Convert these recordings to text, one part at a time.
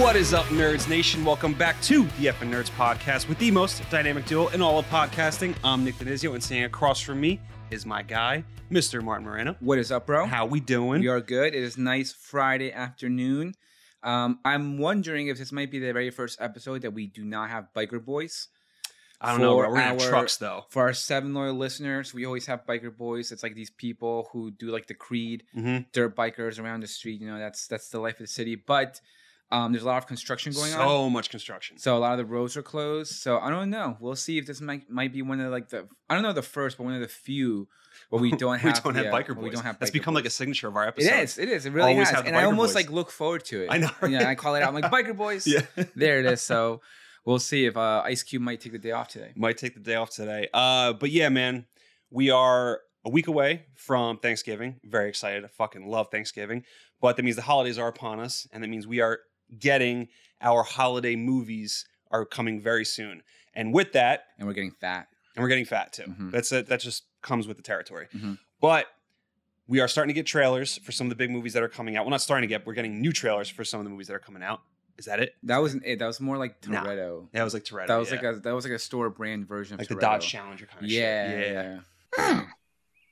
What is up, Nerds Nation? Welcome back to the FN Nerds podcast with the most dynamic duo in all of podcasting. I'm Nick Denizio, and sitting across from me is my guy, Mr. Martin Moreno. What is up, bro? How we doing? We are good. It is nice Friday afternoon. Um, I'm wondering if this might be the very first episode that we do not have biker boys. I don't know. We're our- trucks though. For our seven loyal listeners, we always have biker boys. It's like these people who do like the creed, Mm-hmm. dirt bikers around the street. You know, that's that's the life of the city. But um, there's a lot of construction going so on. So much construction. So a lot of the roads are closed. So I don't know. We'll see if this might might be one of like the I don't know the first, but one of the few where we don't we have don't have yeah, biker boys. We don't have. That's become like a signature of our episode. is. It is. It really Always has. And I almost boys. like look forward to it. I know. Yeah, I call it out. I'm like biker boys. Yeah. there it is. So we'll see if uh, Ice Cube might take the day off today. Might take the day off today. Uh, but yeah, man, we are a week away from Thanksgiving. Very excited. I fucking love Thanksgiving. But that means the holidays are upon us, and that means we are getting our holiday movies are coming very soon. And with that, And we're getting fat. and we're getting fat too. Mhm. That's it. That just comes with the territory. Mhm. But we are starting to get trailers for some of the big movies that are coming out. Well, not starting to get. We're getting new trailers for some of the movies that are coming out. Is that it? That wasn't it. That was more like Nah. Toretto. That was like Toretto. That was yeah. like a that was like a store brand version of like the Dodge Challenger kind of Yeah, shit. yeah. Hmm.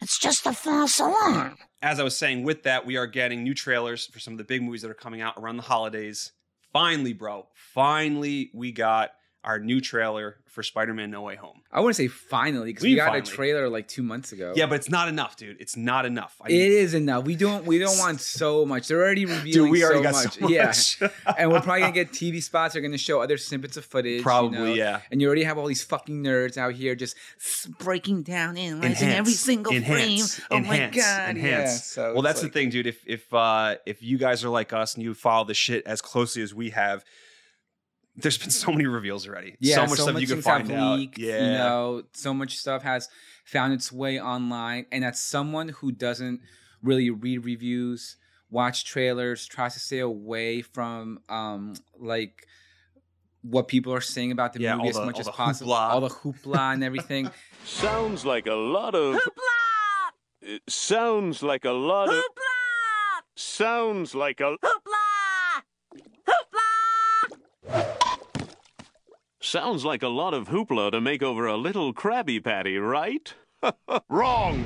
It's just a false alarm. as I was saying, with that, we are getting new trailers for some of the big movies that are coming out around the holidays. Finally, bro, finally, we got our new trailer for Spider-Man: No Way Home. I want to say finally because We we got finally. a trailer like two months ago. Yeah, but it's not enough, dude. It's not enough. I it is enough. We don't we don't want so much. They're already revealing dude, we already so got much. so much. Yeah. and we're probably gonna get TV spots. They're gonna show other snippets of footage. Probably, you know? yeah. And you already have all these fucking nerds out here just breaking down Enhance, every single enhance, frame. Oh enhance, my god! enhance. Yeah. So Well, that's like- the thing, dude. If if uh if you guys are like us and you follow the shit as closely as we have, there's been so many reveals already. Yeah, so much stuff you can things have find out. leaked, yeah, You know, so much stuff has found its way online. And as someone who doesn't really read reviews, watch trailers, tries to stay away from um like what people are saying about the Yeah, movie all as much as possible. hoopla. All the hoopla and everything. Sounds like a lot of. Hoopla! It sounds like a lot of. Hoopla! Sounds like a. Hoopla! Hoopla! Sounds like a lot of hoopla to make over a little Krabby Patty, right? Wrong!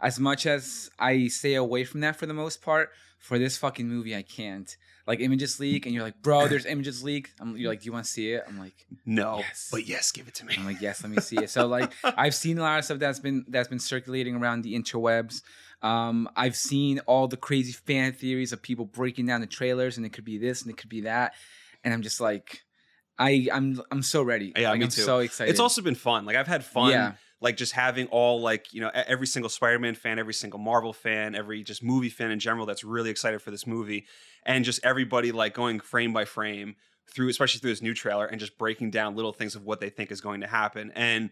as much as I stay away from that for the most part, for this fucking movie I can't. Like images leak, and you're like, bro, there's images leak. I'm, you're like, do you want to see it? I'm like, no, Yes. but yes, give it to me. I'm like, yes, let me see it. So like, I've seen a lot of stuff that's been that's been circulating around the interwebs. Um, I've seen all the crazy fan theories of people breaking down the trailers, and it could be this and it could be that, and I'm just like, I I'm I'm so ready. Yeah, like, me I'm too. So excited. It's also been fun. Like I've had fun. Yeah. Like just having all like you know every single Spider-Man fan, every single Marvel fan, every just movie fan in general that's really excited for this movie, and just everybody like going frame by frame through, especially through this new trailer, and just breaking down little things of what they think is going to happen. And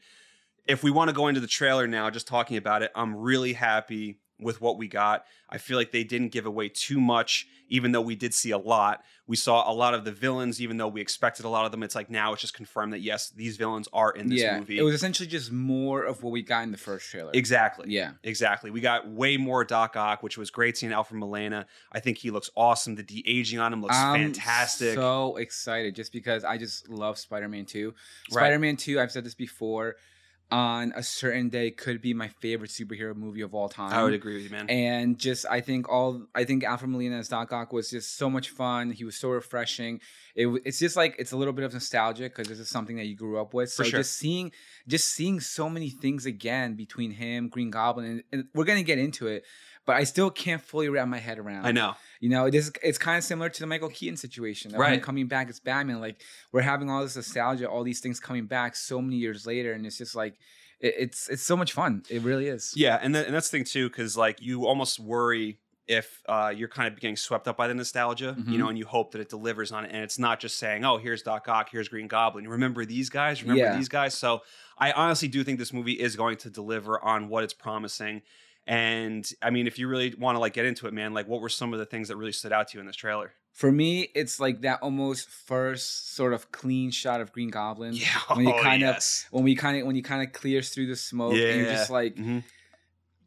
if we want to go into the trailer now, just talking about it, I'm really happy with what we got. I feel like they didn't give away too much, even though we did see a lot. We saw a lot of the villains, even though we expected a lot of them. It's like now it's just confirmed that yes, these villains are in this yeah. movie. It was essentially just more of what we got in the first trailer. exactly. Yeah. Exactly. We got way more Doc Ock, which was great seeing Alfred Molina. I think he looks awesome. The de aging on him looks I'm fantastic. So excited just because I just love Spider-Man 2. Spider-Man 2, I've said this before, on a certain day could be my favorite superhero movie of all time. I would agree with you, man. And just I think all I think Alfred Molina as Doc Ock was just so much fun. He was so refreshing. It, it's just like it's a little bit of nostalgia because this is something that you grew up with. So sure. just seeing just seeing so many things again between him, Green Goblin, and, and we're gonna get into it. But I still can't fully wrap my head around. I know. You know, it is. It's kind of similar to the Michael Keaton situation. Right. coming back as Batman. Like we're having all this nostalgia, all these things coming back so many years later, and it's just like it, it's it's so much fun. It really is. Yeah, and, that, and that's the thing too, because like you almost worry if uh, you're kind of getting swept up by the nostalgia, you Mhm. know, and you hope that it delivers on it, and it's not just saying, "Oh, here's Doc Ock, here's Green Goblin." You remember these guys? Remember Yeah. these guys? So I honestly do think this movie is going to deliver on what it's promising. And I mean, if you really want to like get into it, man, like what were some of the things that really stood out to you in this trailer? For me, it's like that almost first sort of clean shot of Green Goblin. Yeah. when you oh, kind of yes. when we kind of when he kind of clears through the smoke, yeah. and you're just like, Mhm.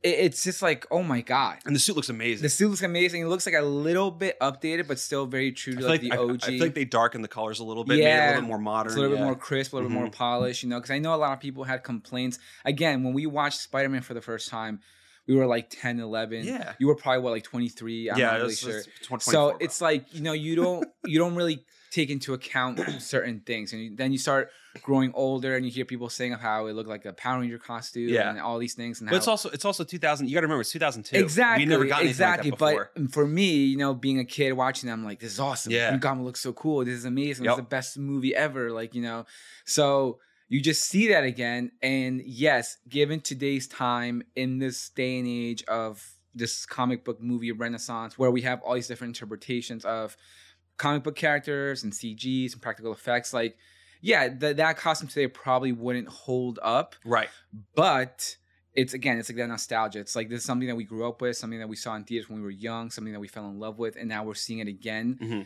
it- it's just like, oh my god. And the suit looks amazing. The suit looks amazing. It looks like a little bit updated, but still very true to like, like, the I, OG. I feel like they darkened the colors a little bit, made it a little bit more modern. It's a little bit more crisp, a little bit more Mhm. polished, you know, because I know a lot of people had complaints. Again, when we watched Spider Man for the first time, we were like 10, 11. Yeah. You were probably, what, like 23? I'm yeah, not really sure. that's 24, So bro. it's like, you know, you don't you don't really take into account certain things. And you, then you start growing older and you hear people saying of how it looked like a Power Ranger costume Yeah. and all these things. And But it's also it's also 2000. You got to remember it's 2002. Exactly. we never got exactly. like that before. But for me, you know, being a kid watching them, like this is awesome. Yeah. Goblin looks so cool. This is amazing. This Yep. is the best movie ever. Like you know, so you just see that again. And yes, given today's time in this day and age of this comic book movie renaissance, where we have all these different interpretations of comic book characters and CGs and practical effects, like yeah, th- that costume today probably wouldn't hold up right. but it's again it's like that nostalgia it's like this is something that we grew up with something that we saw in theaters when we were young something that we fell in love with and now we're seeing it again Mhm.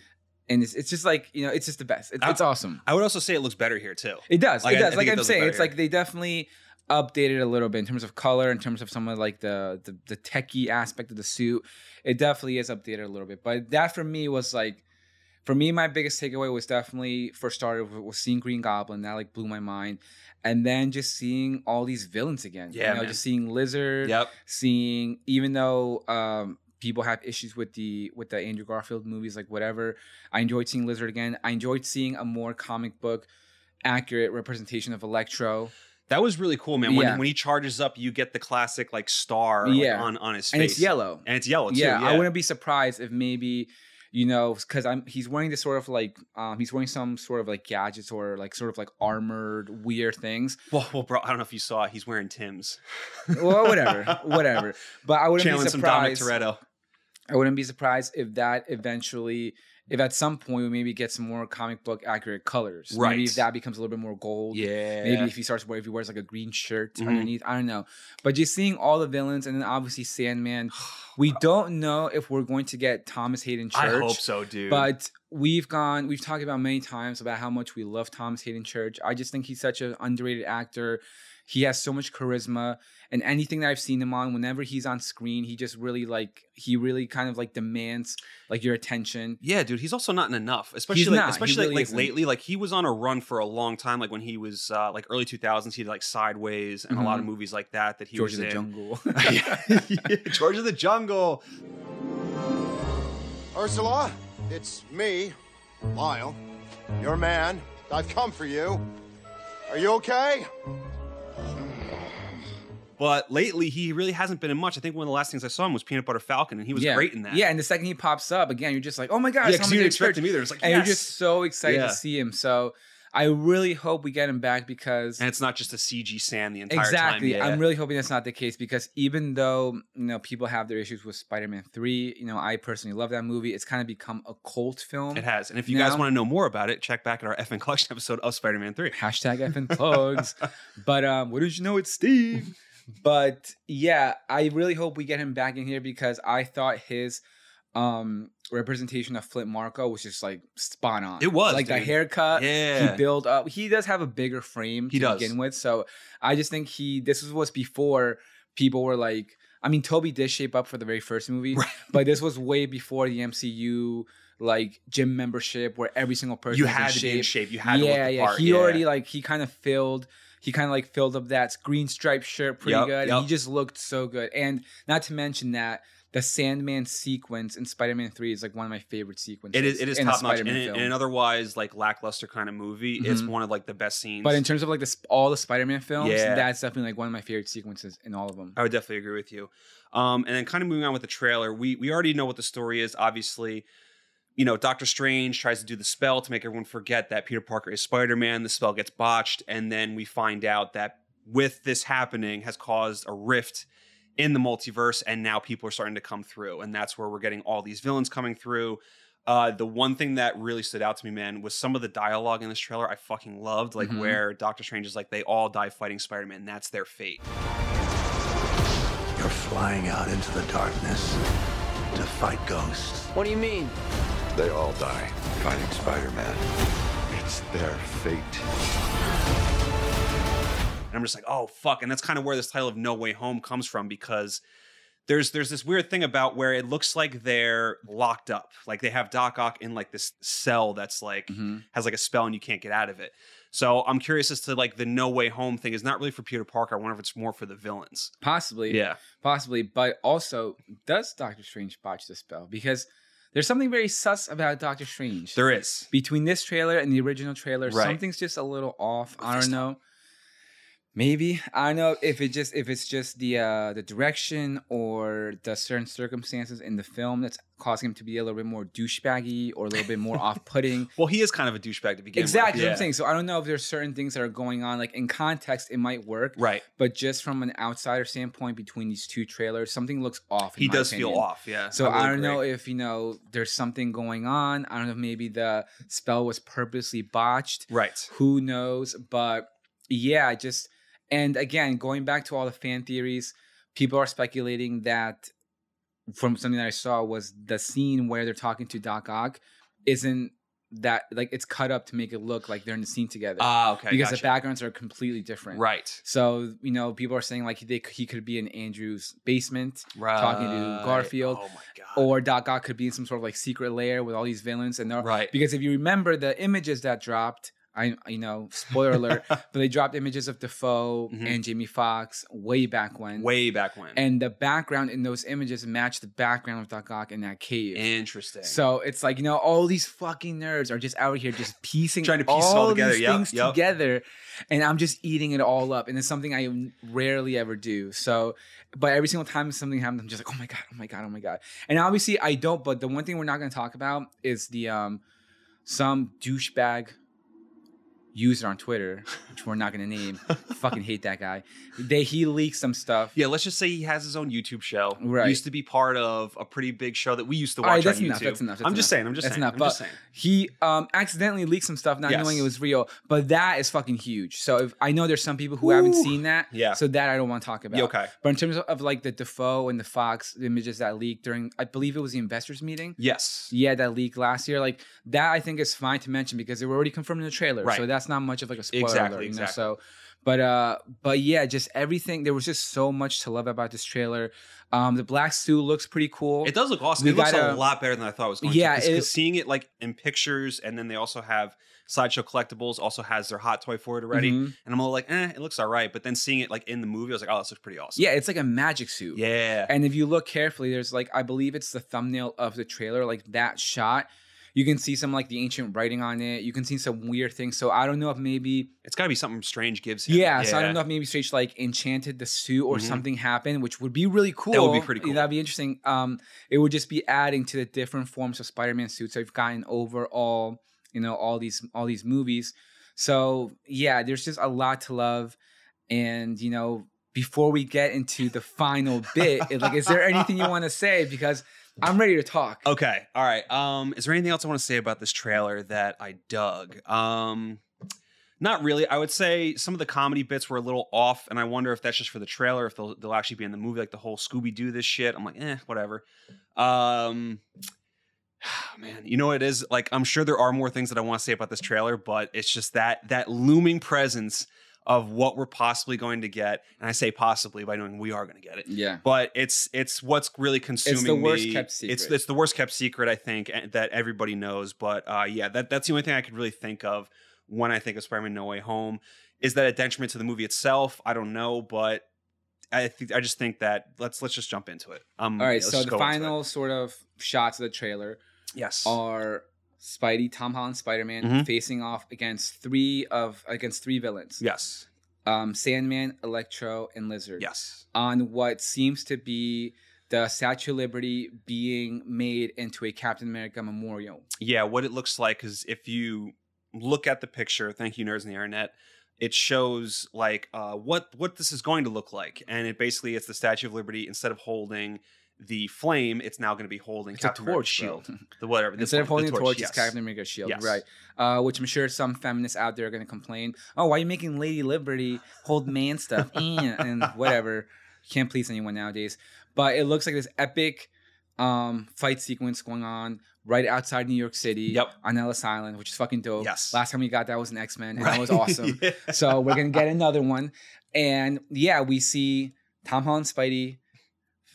And it's, it's just like you know it's just the best it's, I- it's awesome I would also say it looks better here too. it does Like, it I- I does like it i'm does saying it's here. like they definitely updated a little bit in terms of color in terms of some of like the, the the techie aspect of the suit it definitely is updated a little bit but that for me was like for me, my biggest takeaway was definitely first started with, was seeing Green Goblin. That like blew my mind, and then just seeing all these villains again. Yeah, you know, just seeing Lizard. Yep. Seeing even though um, people have issues with the with the Andrew Garfield movies, like whatever. I enjoyed seeing Lizard again. I enjoyed seeing a more comic book accurate representation of Electro. That was really cool, man. When, Yeah. when he charges up, you get the classic like star like, Yeah. on on his face, And it's yellow. and it's yellow too. yeah, Yeah, I wouldn't be surprised if maybe you know because I'm he's wearing this sort of like um he's wearing some sort of like gadgets or like sort of like armored weird things. Well, well, bro, I don't know if you saw. It, he's wearing Tim's. Well, whatever, whatever. But I wouldn't Channeling be some Dominic. Toretto. I wouldn't be surprised if that eventually, if at some point we maybe get some more comic book accurate colors. Right. Maybe if that becomes a little bit more gold. Yeah. Maybe if he starts wearing, if he wears like a green shirt Mhm. underneath, I don't know. But just seeing all the villains and then obviously Sandman, we don't know if we're going to get Thomas Haden Church. I hope so, dude. But we've gone, we've talked about many times about how much we love Thomas Haden Church. I just think he's such an underrated actor. He has so much charisma, and anything that I've seen him on, whenever he's on screen, he just really like he really kind of like demands like your attention. yeah, dude, he's also not in enough, especially He's like, not. Especially really like isn't. lately. Like he was on a run for a long time. Like when he was uh, like early two thousands, he did like Sideways and a lot of movies like that that he Mm-hmm. George was of the in. Jungle. George of the Jungle. Ursula, it's me, Lyle, your man. I've come for you. Are you okay? But lately, he really hasn't been in much. I think one of the last things I saw him was Peanut Butter Falcon, and he was yeah. great in that. Yeah, and the second he pops up again, you're just like, oh my god, yeah, it's because Thomas you didn't expect him either. It's like, and yes. you're just so excited Yeah. to see him. So I really hope we get him back because and it's not just a CG sand the entire exactly. time. Yeah. I'm really hoping that's not the case because even though you know people have their issues with Spider-Man three, you know I personally love that movie. It's kind of become a cult film. It has. And if you guys want to know more about it, check back at our FN Collection episode of Spider Man 3. Hashtag FN plugs. but um, what did you know? It's Steve. But yeah, I really hope we get him back in here because I thought his um representation of Flint Marko was just like spot on. It was, like the haircut. Yeah. He built up. He does have a bigger frame He to does. begin with. So I just think he. This was before people were like. I mean, Tobey did shape up for the very first movie, Right. but this was way before the MCU like gym membership where every single person You had to be in shape shape. You had to yeah, look the yeah. part. He yeah. already like he kind of filled. He kind of like filled up that green striped shirt pretty Yup, good. And he just looked so good. And not to mention that the Sandman sequence in Spider Man Three is like one of my favorite sequences. It is it is in top notch. In, in an otherwise like lackluster kind of movie, it's Mhm. one of like the best scenes. but in terms of like the sp- all the Spider Man films, Yeah. that's definitely like one of my favorite sequences in all of them. I would definitely agree with you. Um, and then kind of moving on with the trailer, we we already know what the story is. Obviously, you know, Doctor Strange tries to do the spell to make everyone forget that Peter Parker is Spider Man. The spell gets botched, and then we find out that with this happening has caused a rift in the multiverse, and now people are starting to come through, and that's where we're getting all these villains coming through. Uh, the one thing that really stood out to me, man, was some of the dialogue in this trailer. I fucking loved, like Mhm. where Doctor Strange is like, "They all die fighting Spider Man. That's their fate." You're flying out into the darkness to fight ghosts. What do you mean? They all die fighting Spider-Man. It's their fate. And I'm just like, oh fuck, and that's kind of where this title of No Way Home comes from because there's there's this weird thing about where it looks like they're locked up, like they have Doc Ock in like this cell that's like Mhm. has like a spell and you can't get out of it. So I'm curious as to like the No Way Home thing is not really for Peter Parker. I wonder if it's more for the villains. Possibly. Yeah, Possibly. But also, does Doctor Strange botch the spell? Because there's something very sus about Doctor Strange. there is. Between this trailer and the original trailer, Right. something's just a little off. I don't know. Maybe I don't know if it just if it's just the uh the direction or the certain circumstances in the film that's causing him to be a little bit more douchebaggy or a little bit more off-putting. Well, he is kind of a douchebag to begin Exactly with. what I'm saying. So I don't know if there's certain things that are going on. Like in context, it might work, Right. but just from an outsider standpoint, between these two trailers, something looks off. in He does feel off. Yeah. So I, really don't know if you know there's something going on. I don't know if maybe the spell was purposely botched. Right. Who knows? But yeah, I just and again going back to all the fan theories, people are speculating that from something that I saw was the scene where they're talking to Doc Ock isn't that like it's cut up to make it look like they're in the scene together Ah, okay. because gotcha. the backgrounds are completely different. Right. So you know, people are saying like they, he could be in Andrew's basement, Right. talking to Garfield, Oh my god. or Doc Ock could be in some sort of like secret lair with all these villains. And they're right. because if you remember the images that dropped, I you know spoiler alert, but they dropped images of Dafoe Mhm. and Jamie Foxx way back when, Way back when. and the background in those images matched the background of Doc Ock in that cave. Interesting. So it's like you know all these fucking nerds are just out here just piecing Trying to piece it all together. these Yep, things yep. together, and I'm just eating it all up, and it's something I rarely ever do. So, but every single time something happens, I'm just like, oh my god, oh my god, oh my god. And obviously I don't. But the one thing we're not going to talk about is the um some douchebag user on Twitter, which we're not going to name. fucking hate that guy. They he leaked some stuff. yeah, let's just say he has his own YouTube show. Right. Used to be part of a pretty big show that we used to All right, watch that's on enough, YouTube. that's enough, that's I'm just saying. I'm just That's saying. enough, I'm but- just saying. he um accidentally leaked some stuff not Yes. knowing it was real but that is fucking huge so if i know there's some people who haven't seen that Yeah. so that i don't want to talk about Yeah, okay. but in terms of, of like the dafoe and the foxx the images that leaked during i believe it was the investors meeting Yes. yeah that leaked last year like that i think is fine to mention because they were already confirmed in the trailer Right. so Right. That's not much of like a spoiler Exactly, alert, you know? so but uh but yeah just everything there was just so much to love about this trailer um the black suit looks pretty cool It does look awesome. We it looks gotta- a lot better than I thought it was going to be. Yeah, to. Because seeing it like in pictures, and then they also have Sideshow Collectibles also has their hot toy for it already, Mhm. and I'm all like, eh, it looks all right. But then seeing it like in the movie, I was like, oh, this looks pretty awesome. yeah it's like a magic suit Yeah. And if you look carefully, there's like I believe it's the thumbnail of the trailer, like that shot. You can see some like the ancient writing on it. You can see some weird things. So I don't know if maybe It's got to be something strange gives him. yeah, So I don't know if maybe Strange like enchanted the suit or Mhm. something happened, which would be really cool. That would be pretty cool. That'd be interesting. Um, it would just be adding to the different forms of Spider-Man suits I've gotten over all you know all these all these movies. So yeah, there's just a lot to love, and you know before we get into the final bit, like, is there anything you want to say? Because I'm ready to talk. Okay. All right. Um, is there anything else I want to say about this trailer that I dug? Um, not really. I would say some of the comedy bits were a little off, and I wonder if that's just for the trailer, if they'll they'll actually be in the movie, like the whole Scooby Doo this shit. I'm like, eh, whatever. Um, man, you know what it is? Like, I'm sure there are more things that I want to say about this trailer, but it's just that that looming presence of what we're possibly going to get, and I say possibly by knowing we are going to get it Yeah. but it's it's what's really consuming worst me. kept It's secret. it's the worst kept secret I think and- that everybody knows. But uh, yeah, that that's the only thing I could really think of when I think of Spider-Man No Way Home. Is that a detriment to the movie itself? I don't know, but I think I just think that let's let's just jump into it. Um, All right. let's so the go into it. final sort of shots of the trailer yes, are Spidey, Tom Holland, Spider Man Mhm. facing off against three of against three villains. yes, Um, Sandman, Electro, and Lizard. yes, On what seems to be the Statue of Liberty being made into a Captain America memorial. yeah. What it looks like is if you look at the picture. Thank you, nerds in the internet. It shows like uh, what what this is going to look like, and it basically it's the Statue of Liberty instead of holding the flame, it's now going to be holding It's Captain torch, bro. shield, the whatever. the Instead of holding a torch, yes. it's Captain America's shield, Yes. right? Uh, which I'm sure some feminists out there are going to complain. Oh, why are you making Lady Liberty hold man stuff Eh, and whatever? Can't please anyone nowadays. But it looks like this epic um, fight sequence going on right outside New York City Yep. on Ellis Island, which is fucking dope. Yes. Last time we got that was an X Men, and that was awesome. Yeah. So we're gonna get another one. And yeah, we see Tom Holland Spidey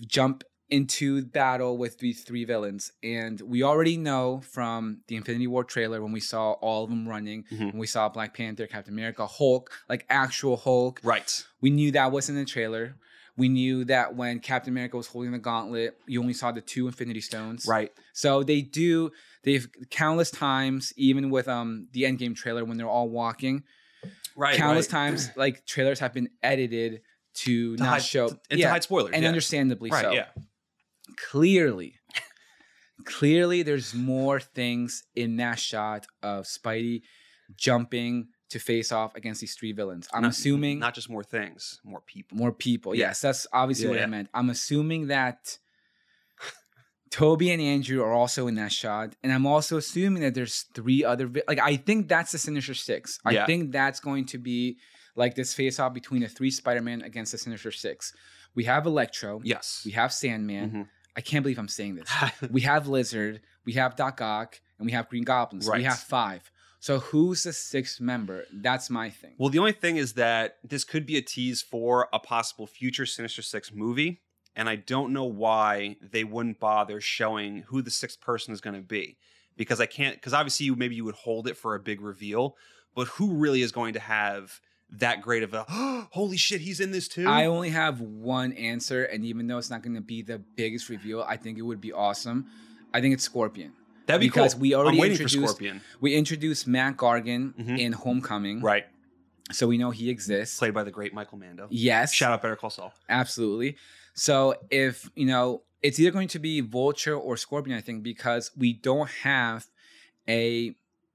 jump into battle with these three villains. And we already know from the Infinity War trailer when we saw all of them running, Mhm. when we saw Black Panther, Captain America, Hulk, like actual Hulk. Right. We knew that was in the trailer. We knew that when Captain America was holding the gauntlet, you only saw the two Infinity Stones. Right. So they do they've countless times, even with um the Endgame trailer when they're all walking, Right. countless right. times like trailers have been edited to, To not hide- show to- and to hide spoilers, and yeah. understandably Right. so. Yeah. Clearly, clearly, there's more things in that shot of Spidey jumping to face off against these three villains. I'm Not- assuming not just more things, more people. more people. Yeah. Yes, that's obviously Yeah, what I meant. I'm assuming that Tobey and Andrew are also in that shot, and I'm also assuming that there's three other. Vi- like I think that's the Sinister Six. I Yeah. think that's going to be like this face off between the three Spider-Man against the Sinister Six. We have Electro. Yes. We have Sandman. Mhm. I can't believe I'm saying this. we have Lizard. We have Doc Ock, and we have Green Goblins. So we have five. So who's the sixth member? That's my thing. Well, the only thing is that this could be a tease for a possible future Sinister Six movie, and I don't know why they wouldn't bother showing who the sixth person is going to be, because I can't. Because obviously, you maybe you would hold it for a big reveal, but who really is going to have that great of a holy shit? He's in this too. I only have one answer, and even though it's not going to be the biggest reveal, I think it would be awesome. I think it's Scorpion. That'd be because cool. we already I'm waiting for introduced- Scorpion. We introduced Mac Gargan Mhm. in Homecoming, Right, so we know he exists. played by the great Michael Mando. yes, Shout out Better Call Saul. absolutely. So if you know, it's either going to be Vulture or Scorpion, I think, because we don't have a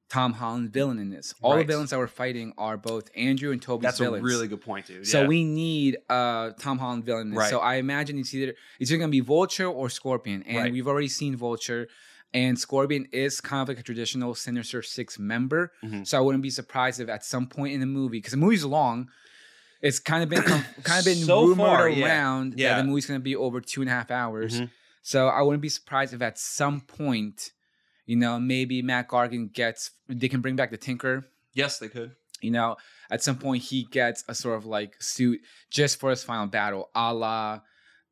Tom Holland villain in this. All Right. the villains that we're fighting are both Andrew and Toby's That's villains. a really good point, dude. So Yeah. we need uh Tom Holland villain. in this. Right. So I imagine it's either it's either gonna be Vulture or Scorpion, and Right. we've already seen Vulture, and Scorpion is kind of like a traditional Sinister Six member. Mhm. So I wouldn't be surprised if at some point in the movie, because the movie's long, it's kind of been kind of been So rumored far, yeah. around that Yeah. the movie's gonna be over two and a half hours. Mhm. So I wouldn't be surprised if at some point, you know, maybe Mac Gargan gets they can bring back the Tinker Yes, they could. you know, at some point he gets a sort of like suit just for his final battle, a la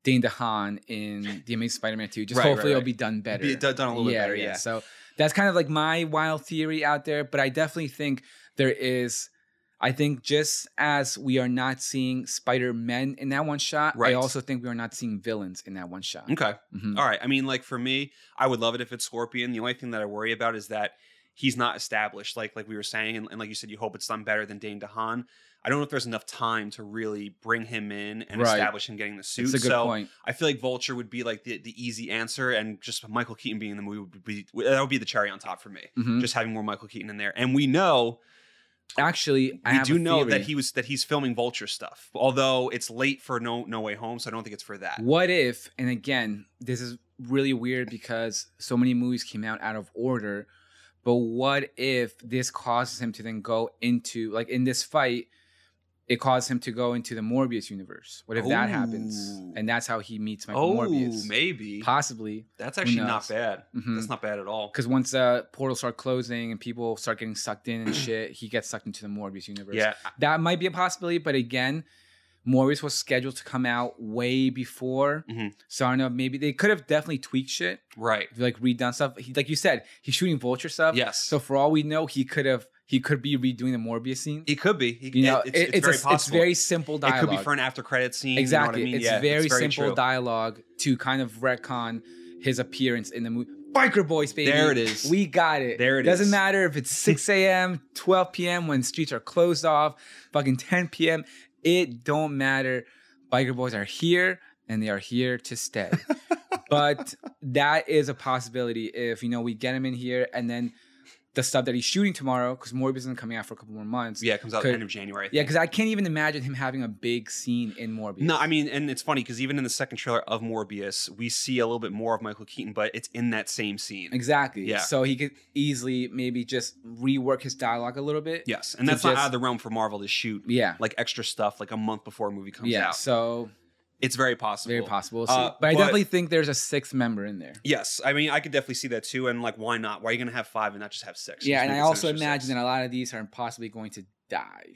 Dane DeHaan in The Amazing Spider-Man 2. Just Right, right, hopefully it'll right. be done better. Be done- done a little bit better, yeah. So that's kind of like my wild theory out there, but I definitely think there is. I think just as we are not seeing Spider Men in that one shot, I also think we are not seeing villains in that one shot. Okay. Mhm. All right. I mean, like for me, I would love it if it's Scorpion. The only thing that I worry about is that he's not established, like like we were saying, and, and like you said, you hope it's done better than Dane DeHaan. I don't know if there's enough time to really bring him in and Right. establish him getting the suit. It's a good so point. I feel like Vulture would be like the, the easy answer, and just Michael Keaton being in the movie would be that would be the cherry on top for me. Mhm. Just having more Michael Keaton in there, and we know Actually, I we have do know that he was that he's filming Vulture stuff, although it's late for No No Way Home, so I don't think it's for that. What if, and again, this is really weird because so many movies came out out of order, but what if this causes him to then go into, like in this fight, it caused him to go into the Morbius universe? What if that happens? And that's how he meets Michael Oh, Morbius? maybe Possibly. that's actually not bad. Mhm. That's not bad at all. Because once uh, portals start closing and people start getting sucked in and shit, he gets sucked into the Morbius universe. Yeah, That might be a possibility, but again, Morbius was scheduled to come out way before. Mhm. So I don't know, maybe they could have definitely tweaked shit, right. like redone stuff. He, like you said, he's shooting vulture stuff. Yes. So for all we know, he could have he could be redoing the Morbius scene. It could be. He- you know, it- it's, it- it's, very a- possible. it's very simple It could be for an after credit scene. exactly. You know what I mean? It's yeah, very, it's very simple true. dialogue to kind of retcon his appearance in the movie. Biker Boys, baby. There it is. We got it. There it Doesn't is. matter if it's 6 a.m., 12 p.m. when streets are closed off, fucking 10 p.m. It don't matter. Biker Boys are here and they are here to stay. but that is a possibility if you know we get him in here and then the stuff that he's shooting tomorrow because Morbius isn't coming out for a couple more months. Yeah, it comes out end of January. I Yeah, because I can't even imagine him having a big scene in Morbius. No, I mean, and it's funny because even in the second trailer of Morbius, we see a little bit more of Michael Keaton, but it's in that same scene. Exactly. Yeah. So he could easily maybe just rework his dialogue a little bit. Yes, and that's not out of the realm for Marvel to shoot Yeah. like extra stuff like a month before a movie comes yeah. out. Yeah. So It's very possible. very possible. Uh, but I but- definitely think there's a sixth member in there. Yes, I mean, I could definitely see that too. And like, why not? Why are you going to have five and not just have six? Yeah, Just and I also imagine Six. that a lot of these are possibly going to die.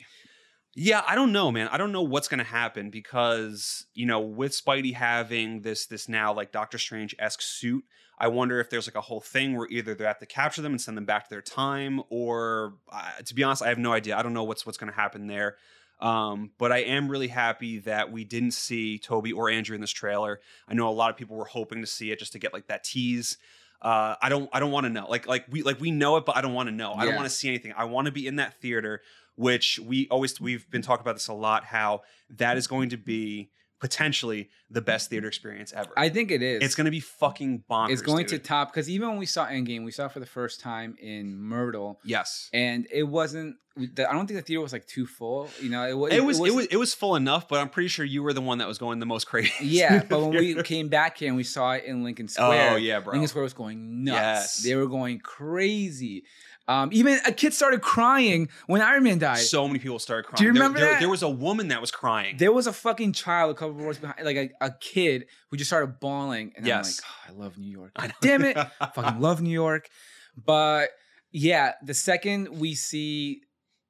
Yeah, I don't know, man. I don't know what's going to happen because you know, with Spidey having this this now like Doctor Strange esque suit, I wonder if there's like a whole thing where either they have to capture them and send them back to their time, or uh, to be honest, I have no idea. I don't know what's what's going to happen there. Um, but I am really happy that we didn't see Tobey or Andrew in this trailer. I know a lot of people were hoping to see it just to get like that tease. Uh, I don't I don't want to know. Like like we like we know it, but I don't want to know. I don't want to see anything. I want to be in that theater, which we always we've been talking about this a lot. How that is going to be potentially the best mm-hmm. theater experience ever. I think it is. it's going to be fucking bonkers. It's going dude. to top because even when we saw Endgame, we saw it for the first time in Myrtle, Yes. and it wasn't. the- I don't think the theater was like too full. You know, it was. It was, it was it was full enough, but I'm pretty sure you were the one that was going the most crazy. Yeah, but when we came back here and we saw it in Lincoln oh, Square, Oh, yeah, bro. Lincoln Square was going nuts. Yes. They were going crazy. Um, even a kid started crying when Iron Man died. so many people started crying. Do you remember there, that? There was a woman that was crying. there was a fucking child a couple of rows behind, like a, a kid who just started bawling, and Yes. I'm like, oh, I love New York. I. Damn it, fucking love New York. But yeah, the second we see,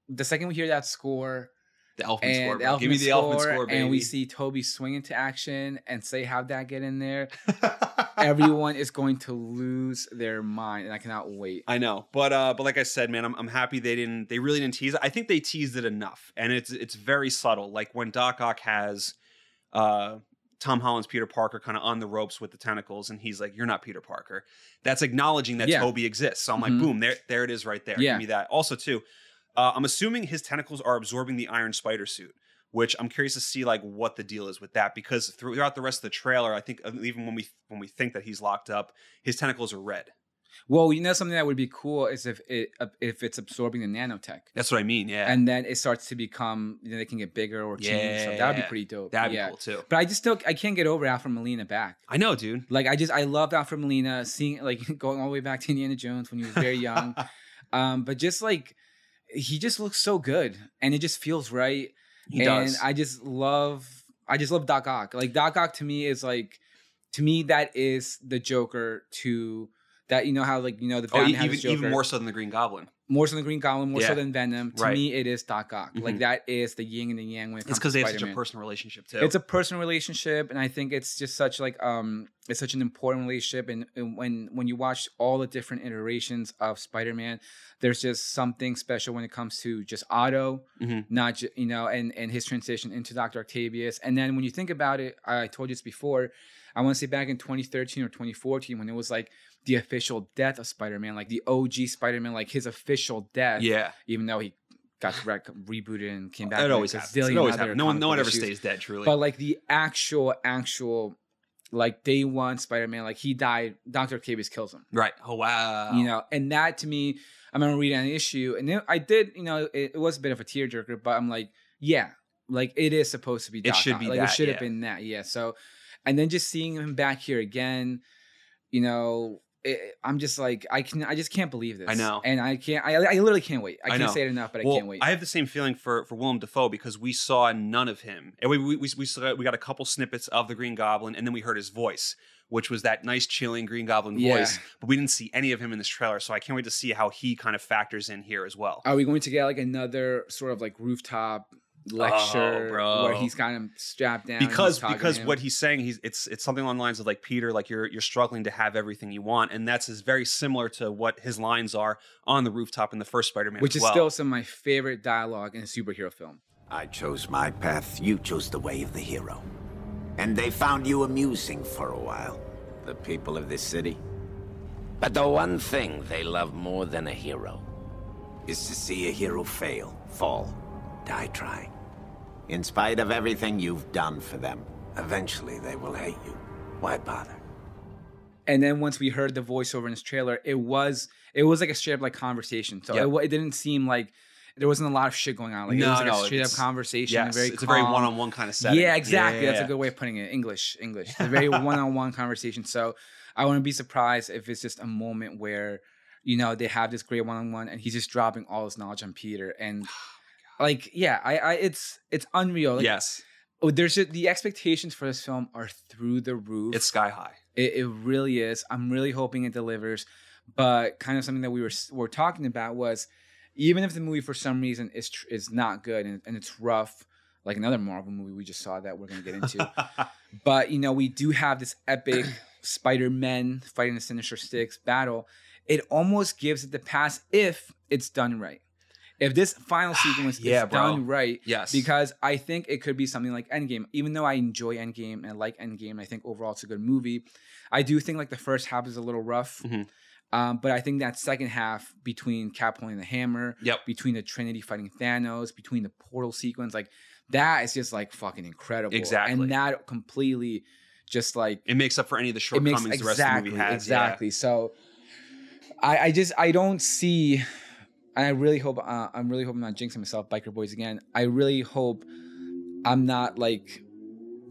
the second we hear that score, the Elfman and score. the. Elfman Give me the Elfman score, baby. and we see Tobey swing into action and say how'd that get in there, everyone is going to lose their mind, and I cannot wait. I know, but uh, but like I said, man, I'm I'm happy they didn't. They really didn't tease it. I think they teased it enough, and it's it's very subtle. Like when Doc Ock has, uh, Tom Holland's Peter Parker kind of on the ropes with the tentacles, and he's like, "You're not Peter Parker." That's acknowledging that Yeah. Tobey exists. So I'm Mhm. like, boom, there there it is, right there. Yeah. Give me that. Also, too, uh, I'm assuming his tentacles are absorbing the Iron Spider suit. Which I'm curious to see like what the deal is with that because throughout the rest of the trailer, I think uh, even when we when we think that he's locked up, his tentacles are red. Well, you know something that would be cool is if it if it's absorbing the nanotech. That's what I mean. Yeah, and then it starts to become you know they can get bigger or change so that would be pretty dope that'd yeah be cool too. but i just still i can't get over alfred molina back I know, dude. like i just i loved alfred molina seeing like going all the way back to indiana jones when he was very young um but just like he just looks so good and it just feels right he and does. i just love i just love doc ock like doc ock to me is like to me that is the joker to that you know how like you know the oh, Batman has even even more so than the Green Goblin. more so than the Green Goblin, more Yeah. so than Venom. To Right. me, it is Doc Ock. Like Mhm. that is the yin and the yang when it It's because they have such a personal relationship too. It's a personal relationship, and I think it's just such like um, it's such an important relationship. And, and when when you watch all the different iterations of Spider-Man, there's just something special when it comes to just Otto, Mhm. not ju- you know, and and his transition into Doctor Octavius. And then when you think about it, I told you this before. I want to say back in 2013 or 2014 when it was like the official death of Spider-Man, like the OG Spider-Man, like his official death yeah, even though he got rec- rebooted and came back. it always happens. It always happens. No one, no one ever issues. stays dead. Truly, But like the actual, actual, like day one Spider-Man, like he died. Doctor Octavius kills him. right? Oh wow. You know, and that to me, I remember reading an issue, and it, I did, you know, it, it was a bit of a tearjerker, but I'm like, yeah, like it is supposed to be. It should be like that, it should have yeah. been that, yeah. So, and then just seeing him back here again, you know. It, I'm just like I can I just can't believe this. I know. and I can't. I, I literally can't wait. I, I can't know. say it enough, but well, I can't wait. I have the same feeling for for Willem Dafoe because we saw none of him, and we we we, we saw we got a couple snippets of the Green Goblin, and then we heard his voice, which was that nice chilling Green Goblin Yeah. voice. But we didn't see any of him in this trailer, so I can't wait to see how he kind of factors in here as well. Are we going to get like another sort of like rooftop Oh, lecture Oh, bro. where he's kind of strapped down? because he's talking to because what he's saying he's it's it's something along the lines of like Peter like you're you're struggling to have everything you want and that's is very similar to what his lines are on the rooftop in the first Spider-Man which as is well. still some of my favorite dialogue in a superhero film. I chose my path, you chose the way of the hero. And they found you amusing for a while, the people of this city. But the one thing they love more than a hero Is to see a hero fail, fall, die trying. In spite of everything you've done for them, eventually they will hate you. Why bother? And then once we heard the voiceover in this trailer, it was it was like a straight up like conversation. So Yep. it, it didn't seem like there wasn't a lot of shit going on. Like it was like no, a straight up conversation. yes, very it's a very one-on-one kind of setting. Yeah, exactly. That's a good way of putting it. English, English. It's a very one-on-one conversation. So I wouldn't be surprised if it's just a moment where, you know, they have this great one-on-one and he's just dropping all his knowledge on Peter. And like, yeah, I, I it's it's unreal. Like, yes, oh, there's just, the expectations for this film are through the roof. it's sky high. It, it really is. I'm really hoping it delivers. But kind of something that we were were talking about was, even if the movie for some reason is tr- is not good and, and it's rough, like another Marvel movie we just saw that we're gonna get into. but you know, we do have this epic Spider-Men fighting the Sinister Six battle. It almost gives it the pass if it's done right. If this final sequence Yeah, is bro. done right, yes. because I think it could be something like Endgame. Even though I enjoy Endgame and I like Endgame, I think overall it's a good movie. I do think like the first half is a little rough, Mhm. um, but I think that second half between Cap holding the hammer, Yep. between the Trinity fighting Thanos, between the portal sequence, like that is just like fucking incredible. Exactly. and that completely just like It makes up for any of the it makes shortcomings the rest exactly of the movie has. yeah. exactly. So I, I just I don't see. And I really hope uh, I'm really hoping I'm not jinxing myself, biker boys again. I really hope I'm not like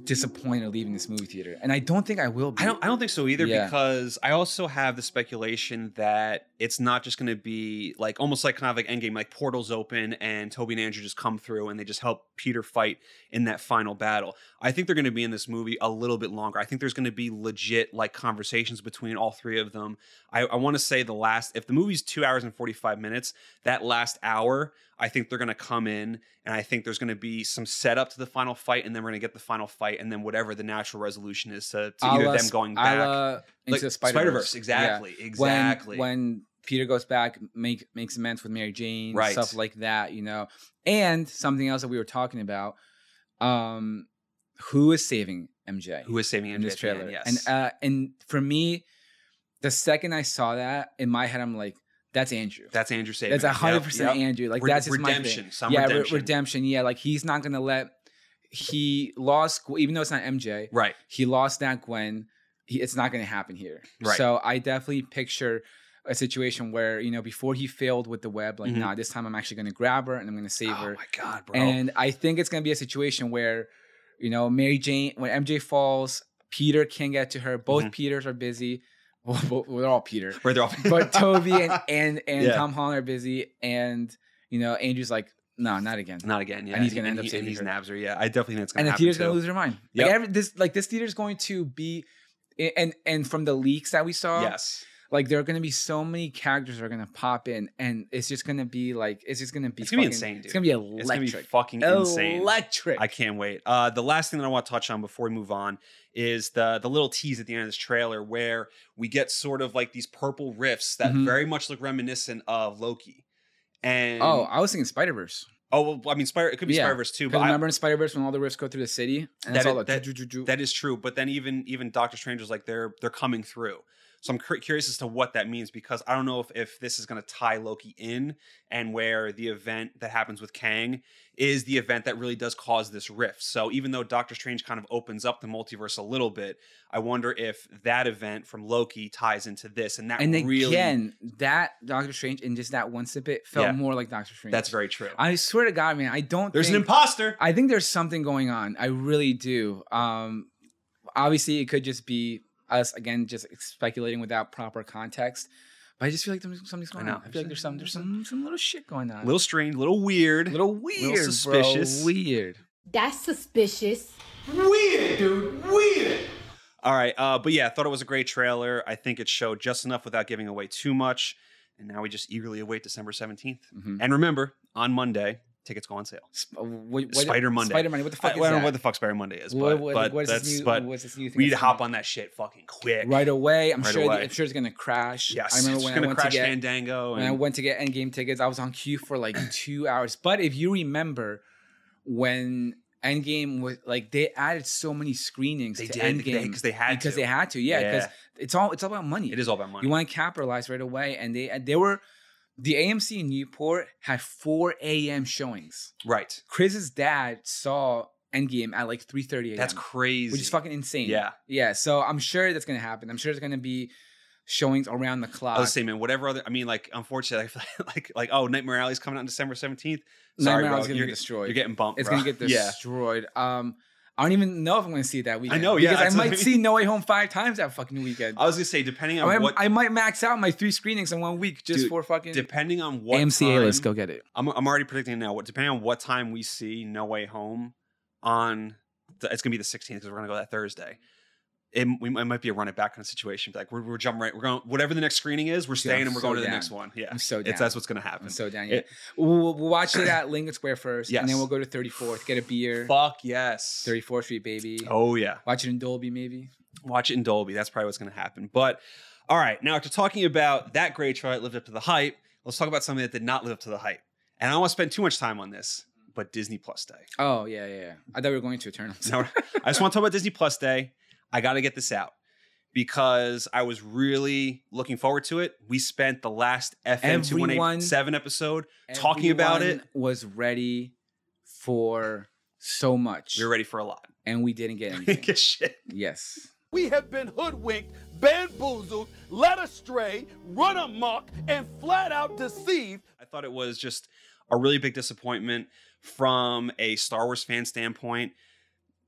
disappointed leaving this movie theater, and I don't think I will be. I don't. I don't think so either Yeah. because I also have the speculation that it's not just going to be like almost like kind of like Endgame, like portals open and Tobey and Andrew just come through and they just help Peter fight in that final battle. I think they're going to be in this movie a little bit longer. I think there's going to be legit like conversations between all three of them. I, I want to say the last if the movie's two hours and forty five minutes, that last hour. I think they're going to come in and I think there's going to be some setup to the final fight, and then we're going to get the final fight, and then whatever the natural resolution is to, to either la them going back. Like the Spider Spider-Verse, exactly, When, exactly. when Peter goes back, make makes amends with Mary Jane, Right. stuff like that, you know. And something else that we were talking about, um, who is saving MJ? Who is saving in MJ this at end, trailer. Yes. And uh and for me, the second I saw that in my head, I'm like, that's Andrew. that's Andrew saving. That's hundred Yep, percent yep. Andrew. Like that's my redemption, yeah, re- redemption. redemption. Yeah, like he's not gonna let. He lost, even though it's not MJ. Right. He lost that Gwen. He, it's not gonna happen here. Right. So I definitely picture a situation where you know before he failed with the web, like Mhm. nah, this time I'm actually gonna grab her and I'm gonna save Oh her. Oh my god, bro. And I think it's gonna be a situation where, you know, Mary Jane when MJ falls, Peter can't get to her. Both Mhm. Peters are busy. Well, they're all Peter, they're all but Tobey and and, and Yeah. Tom Holland are busy, and you know, Andrew's like, no, not again. not again. Yeah, And he's gonna end he- up saving and he's her. nabs her. Yeah, I definitely think it's gonna and the theater's too. gonna lose their mind. Yep. Like every, this, like this theater's going to be, and and from the leaks that we saw, Yes. like there are gonna be so many characters that are gonna pop in, and it's just gonna be like, it's just gonna be, It's gonna be insane, dude. It's gonna be It's gonna be electric, fucking insane. electric. I can't wait. Uh, the last thing that I want to touch on before we move on is the the little tease at the end of this trailer where we get sort of like these purple rifts that Mhm. very much look reminiscent of Loki. And Oh, I was thinking Spider Verse. Oh well, I mean, Spider. It could be Yeah. Spider Verse too, but Because I- remember in Spider Verse when all the rifts go through the city, and That it's all is- the that- That is true, but then even even Doctor Strange was like they're they're coming through. So I'm cur- curious as to what that means because I don't know if if this is going to tie Loki in and where the event that happens with Kang is the event that really does cause this rift. So even though Doctor Strange kind of opens up the multiverse a little bit, I wonder if that event from Loki ties into this and that and really again, that Doctor Strange in just that one snippet felt Yeah. more like Doctor Strange. that's very true. I swear to God, man, I don't. There's an imposter. I think there's something going on. I really do. Um, obviously, it could just be us again, just speculating without proper context. But I just feel like there's something's going on. I feel like there's some, there's some, some little shit going on. little strange, little weird. little weird, suspicious. bro. Weird. That's suspicious. Weird, dude. Weird. All right, uh, but yeah, I thought it was a great trailer. I think it showed just enough without giving away too much. And now we just eagerly await December 17th. Mhm. And remember, on Monday, tickets go on sale. Sp- uh, what, what, Spider Monday. Spider Monday. What the I, fuck I don't is know that? what the fuck Spider Monday is, but, what- but what is that's this new? but what's this new thing? we need to hop on that shit fucking quick. right away. I'm Right sure. away. I'm sure it's gonna crash. Yes, I remember it's when I gonna went crash to get Fandango. when I went to get Endgame tickets. I was on queue for like two hours. But if you remember, when Endgame was like they added so many screenings they to did Endgame because they, had because to. they had to. Yeah, because it's all it's all about money. it is all about money. You want to capitalize right away, and they they were the AMC in Newport had 4 a.m. showings. right. Chris's dad saw Endgame at like 3:30 a.m. That's crazy. which is fucking insane. Yeah. yeah. So I'm sure that's gonna happen. I'm sure it's gonna be showings around the clock. I was saying, man, whatever other. I mean, like, unfortunately, I feel like, like, oh, Nightmare Alley's coming out on December seventeenth. Sorry, Nightmare bro, Alley's gonna you're, get destroyed. You're getting bumped. it's bro. gonna get Yeah. destroyed. Um, I don't even know if I'm gonna see it that weekend. I know, yeah, because I what I might mean. see No Way Home five times that fucking weekend. I was gonna say, depending I on might, what, I might max out my three screenings in one week just Dude, for fucking depending on what AMC time, A list. Go get it. I'm, I'm already predicting now. What depending on what time we see No Way Home on, the, it's gonna be the 16th because we're gonna go that Thursday. It, we, it might be a run it back kind of situation. Like we're, we're jumping right, we're going whatever the next screening is, we're staying I'm and we're so going to the next one. Yeah, I'm so It's that's what's gonna happen. I'm so down. Yeah, It- we'll, we'll watch it at Lincoln Square first, and then we'll go to 34th, get a beer. Fuck yes. 34th Street, baby. Oh yeah. Watch it in Dolby, maybe. watch it in Dolby. That's probably what's going to happen. But all right, now after talking about that great trailer that lived up to the hype, let's talk about something that did not live up to the hype. And I don't want to spend too much time on this, but Disney Plus Day. Oh yeah, yeah. yeah. I thought we were going to Eternals. I just want to talk about Disney Plus Day. I got to get this out because I was really looking forward to it. We spent the last FM two one Everyone- eight seven episode talking about it. Was ready for so much, We were ready for a lot. and we didn't get anything. Get shit. yes. We have been hoodwinked, bamboozled, led astray, run amok, and flat out deceived. I thought it was just a really big disappointment from a Star Wars fan standpoint.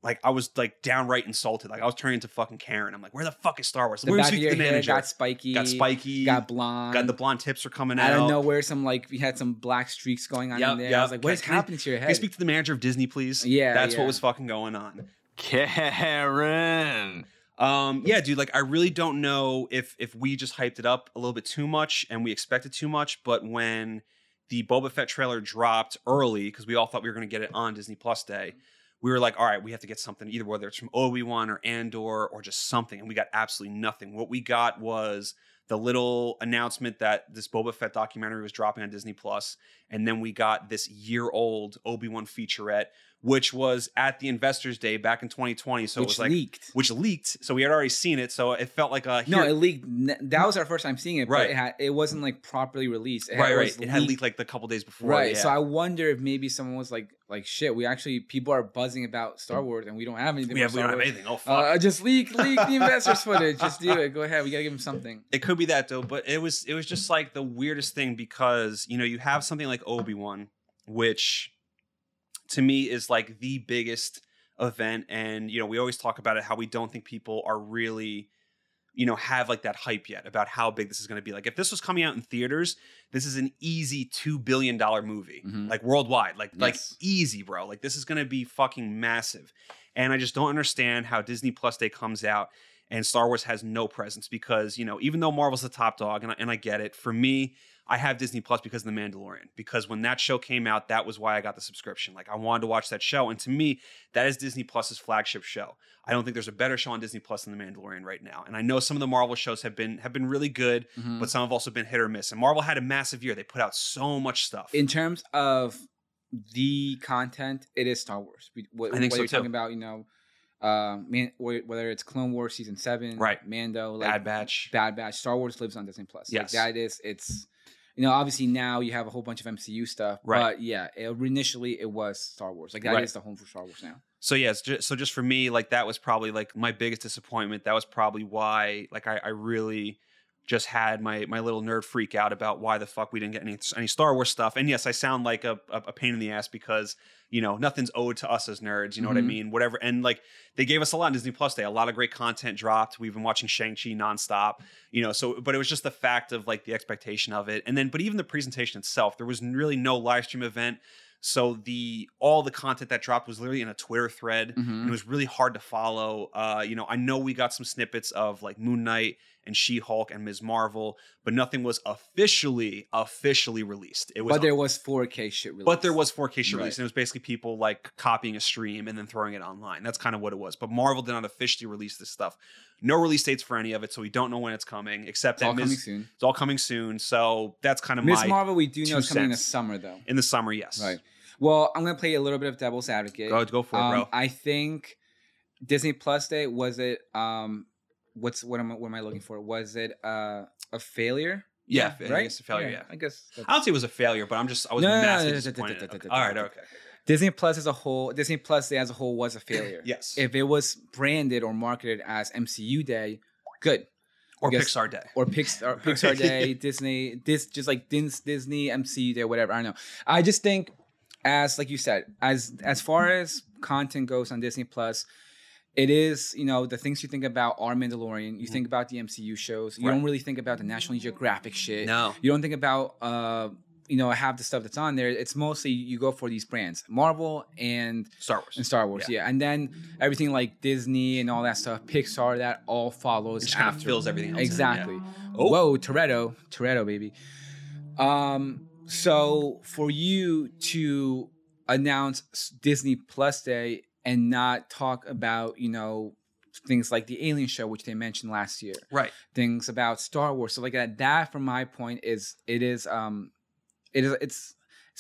Like I was like downright insulted. Like I was turning into fucking Karen. I'm like, where the fuck is Star Wars? The Where's back of the your hair manager? got spiky. Got spiky. Got blonde. Got the blonde tips are coming out. I don't know where some like we had some black streaks going on Yep, in there. I was like, what is Can I- happening to your Can I head? speak to the manager of Disney, please? Yeah, that's yeah. what was fucking going on. Karen. Um, yeah, dude. Like, I really don't know if if we just hyped it up a little bit too much and we expected too much. But when the Boba Fett trailer dropped early, because we all thought we were going to get it on Disney Plus Day, we were like, all right, we have to get something, either whether it's from Obi Wan or Andor or just something, and we got absolutely nothing. What we got was the little announcement that this Boba Fett documentary was dropping on Disney Plus, and then we got this year old Obi Wan featurette, which was at the Investors Day back in 2020. So it Which was like leaked. which leaked. So we had already seen it. So it felt like a No, it leaked. That was our first time seeing it, Right. but it, had, it wasn't like properly released. It had, right, it right. It had leaked like the couple days before. Right. yeah. So I wonder if maybe someone was like, like shit. We actually people are buzzing about Star Wars, and we don't have anything. we, have, we don't have anything. Oh fuck. Uh, just leak, leak the investors footage. Just do it. Go ahead. We gotta give them something. it could be that though, but it was it was just like the weirdest thing because you know you have something like Obi Wan, which to me is like the biggest event, and you know we always talk about it how we don't think people are really you know have like that hype yet about how big this is going to be. Like if this was coming out in theaters, this is an easy two billion dollar movie, Mhm. like worldwide, like like easy, bro. Like this is going to be fucking massive, and I just don't understand how Disney Plus Day comes out and Star Wars has no presence because you know even though Marvel's the top dog, and I, and I get it. For me, I have Disney Plus because of The Mandalorian. Because when that show came out, that was why I got the subscription. Like I wanted to watch that show, and to me, that is Disney Plus's flagship show. I don't think there's a better show on Disney Plus than The Mandalorian right now. And I know some of the Marvel shows have been have been really good, Mhm. but some have also been hit or miss. And Marvel had a massive year; they put out so much stuff. In terms of the content, it is Star Wars. We, wh- I think whether so, you're talking too. about, you know, uh, man, whether it's Clone Wars season seven, Right. Mando, like Bad Batch. Bad Batch, Star Wars lives on Disney Plus. Yes. like, that is it's. You know, obviously now you have a whole bunch of MCU stuff, Right. but yeah, it, initially it was Star Wars. Like that is Right. the home for Star Wars now. so yes, just, so just for me, like that was probably like my biggest disappointment. That was probably why, like, I, I really just had my my little nerd freak out about why the fuck we didn't get any any Star Wars stuff. And yes, I sound like a, a, pain in the ass because you know nothing's owed to us as nerds. You know what I Mhm. mean? Whatever. And like they gave us a lot on Disney Plus Day. A lot of great content dropped. We've been watching Shang Chi nonstop. You know, so but it was just the fact of like the expectation of it. And then, but even the presentation itself, there was really no live stream event. So the all the content that dropped was literally in a Twitter thread. Mhm. And it was really hard to follow. Uh, you know, I know we got some snippets of like Moon Knight and She Hulk and Ms. Marvel, but nothing was officially officially released. It was, But there was 4K shit released. but there was 4K shit Right. released, and it was basically people like copying a stream and then throwing it online. That's kind of what it was. But Marvel did not officially release this stuff. No release dates for any of it, so we don't know when it's coming. Except It's that all Ms. coming soon. It's all coming soon. So that's kind of my Marvel, we do know is coming in the summer though. in the summer. Yes, Right. Well, I'm gonna play a little bit of devil's advocate. Go go for it, Um, bro. I think Disney Plus Day was it. Um, what's what am I, what am I looking for? Was it uh, a failure? Yeah, I right. guess a failure, yeah. I guess. I don't say it was a failure, but I'm just I was No, massively no, no, disappointed. Okay. All right, okay. Disney Plus as a whole, Disney Plus Day as a whole was a failure. Yes. If it was branded or marketed as MCU Day, good. or. Pixar Day. or Pixar, Pixar Day, Disney, this just like Dis- Disney, MCU Day, whatever. I don't know. I just think, as like you said, as as far as content goes on Disney Plus, it is you know the things you think about are Mandalorian. You think about the MCU shows. You Right. don't really think about the National Geographic shit. No. you don't think about uh you know have the stuff that's on there, it's mostly you go for these brands, Marvel and Star Wars and Star Wars, Yeah. yeah. And then everything like Disney and all that stuff, Pixar, that all follows. Just kind of fills everything else in, yeah. Exactly. Oh. Whoa, Toretto, Toretto, baby. Um, so for you to announce Disney Plus Day and not talk about, you know, things like the Alien Show, which they mentioned last year, right things about Star Wars, so like that, that from my point is it is um, it is it's.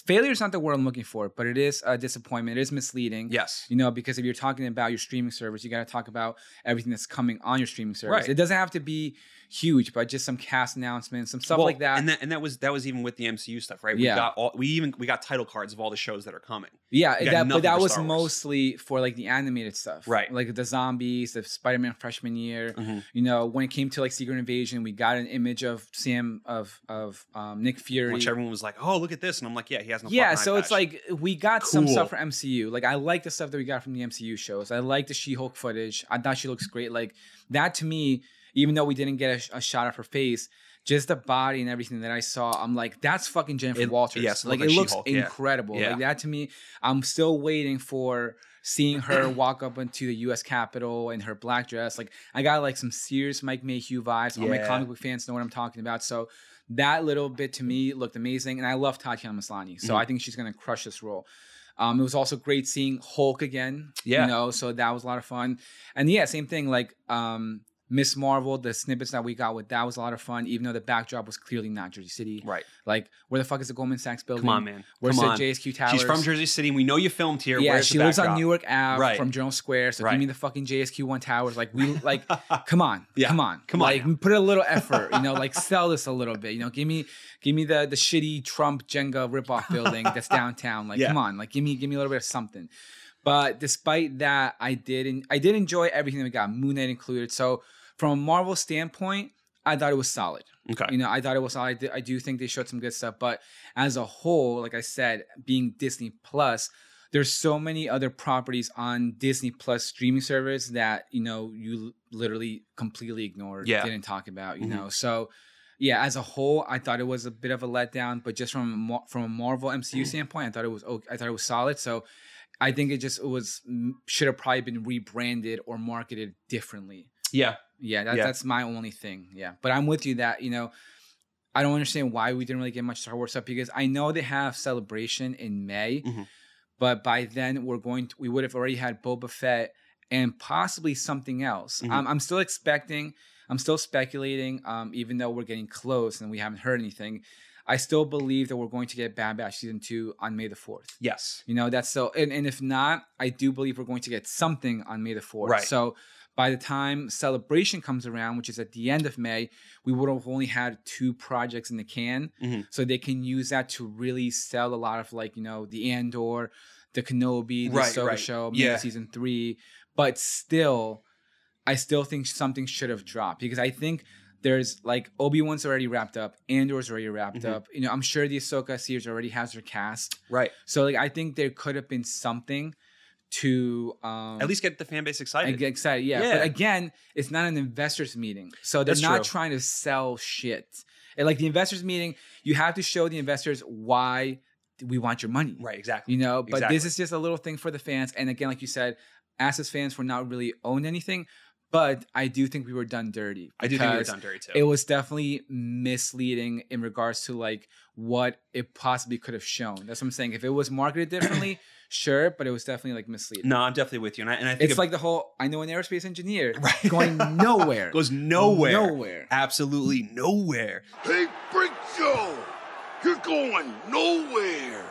Failure is not the word I'm looking for, but it is a disappointment. It is misleading. yes You know, because if you're talking about your streaming service, you got to talk about everything that's coming on your streaming service. Right. It doesn't have to be huge, but just some cast announcements, some stuff Well, like that. and that and that was that was even with the MCU stuff, right? We Yeah. got all we even we got title cards of all the shows that are coming. yeah, that, but that was Wars. mostly for like the animated stuff, Right. Like the zombies, the Spider-Man freshman year. Mhm. You know, when it came to like Secret Invasion, we got an image of Sam of of um, Nick Fury. Which everyone was like, "Oh, look at this," and I'm like, "Yeah, he has no." yeah, so it's patch." like we got some stuff for MCU. Like I like the stuff that we got from the MCU shows. I like the She-Hulk footage. I thought she looks great. Like that to me, even though we didn't get a, sh- a shot of her face, just the body and everything that I saw, I'm like, that's fucking Jennifer It- Walters. yes, it like it looks She-Hulk, incredible. Yeah. Like that to me, I'm still waiting for seeing her walk up into the U.S. Capitol in her black dress. Like I got like some serious Mike Mayhew vibes. All my comic book fans know what I'm talking about. So that little bit to me looked amazing, and I love Tatiana Maslany. So Mhm. I think she's gonna crush this role. Um, it was also great seeing Hulk again. Yeah. you know, so that was a lot of fun. And yeah, same thing. Like um, Miss Marvel, the snippets that we got with that was a lot of fun. Even though the backdrop was clearly not Jersey City. right. Like where the fuck is the Goldman Sachs building? Come on, man. Where's Come the on. JSQ Towers? She's from Jersey City. and We know you filmed here. Yeah, Where's she lives on? Newark Ave Right. from Journal Square. So Right. give me the fucking JSQ One Towers. Like we like, come on, Yeah. come on, Come on Like now. put a little effort. You know, like sell this a little bit. You know, give me give me the the shitty Trump Jenga ripoff building that's downtown. Like Yeah. come on, like give me give me a little bit of something. But despite that, I did en- I did enjoy everything that we got, Moon Knight included. So from a Marvel standpoint, I thought it was solid. Okay. You know, I thought it was solid. I do, I do think they showed some good stuff, but as a whole, like I said, being Disney Plus, there's so many other properties on Disney Plus streaming service that you know you literally completely ignored, Yeah. didn't talk about. You Mhm. know, so yeah, as a whole, I thought it was a bit of a letdown, but just from a from a Marvel MCU standpoint, I thought it was okay. I thought it was solid. So I think it just it was should have probably been rebranded or marketed differently. Yeah. Yeah, that, Yeah. that's my only thing. Yeah, but I'm with you that you know, I don't understand why we didn't really get much Star Wars stuff because I know they have Celebration in May, Mhm. but by then we're going to we would have already had Boba Fett and possibly something else. Mhm. I'm, I'm still expecting. I'm still speculating. Um, even though we're getting close and we haven't heard anything, I still believe that we're going to get Bad Batch season two on May the fourth. Yes. You know, that's so, and, and if not, I do believe we're going to get something on May the 4th. Right. So by the time celebration comes around, which is at the end of May, we would have only had two projects in the can. Mhm. So they can use that to really sell a lot of, like, you know, the Andor, the Kenobi, the Right, Ahsoka right. show, Yeah. season three. But still, I still think something should have dropped because I think there's like Obi Wan's already wrapped up, Andor's already wrapped Mhm. up. You know, I'm sure the Ahsoka series already has their cast. Right. So like I think there could have been something to um At least get the fan base excited. get excited. Yeah. Yeah. But again, it's not an investors meeting. So they're That's not true. trying to sell shit. And like the investors meeting, you have to show the investors why we want your money. right. Exactly. You know, but Exactly. this is just a little thing for the fans. And again, like you said, us as fans, we're not really owned anything. But I do think we were done dirty. I do think we were done dirty too. It was definitely misleading in regards to like what it possibly could have shown. That's what I'm saying. If it was marketed differently, sure, but it was definitely like misleading. no, I'm definitely with you, and I, and I think It's it like the whole I know an aerospace engineer Right. going nowhere. goes nowhere. Nowhere. Absolutely nowhere. Hey, Freak Joe, you're going nowhere.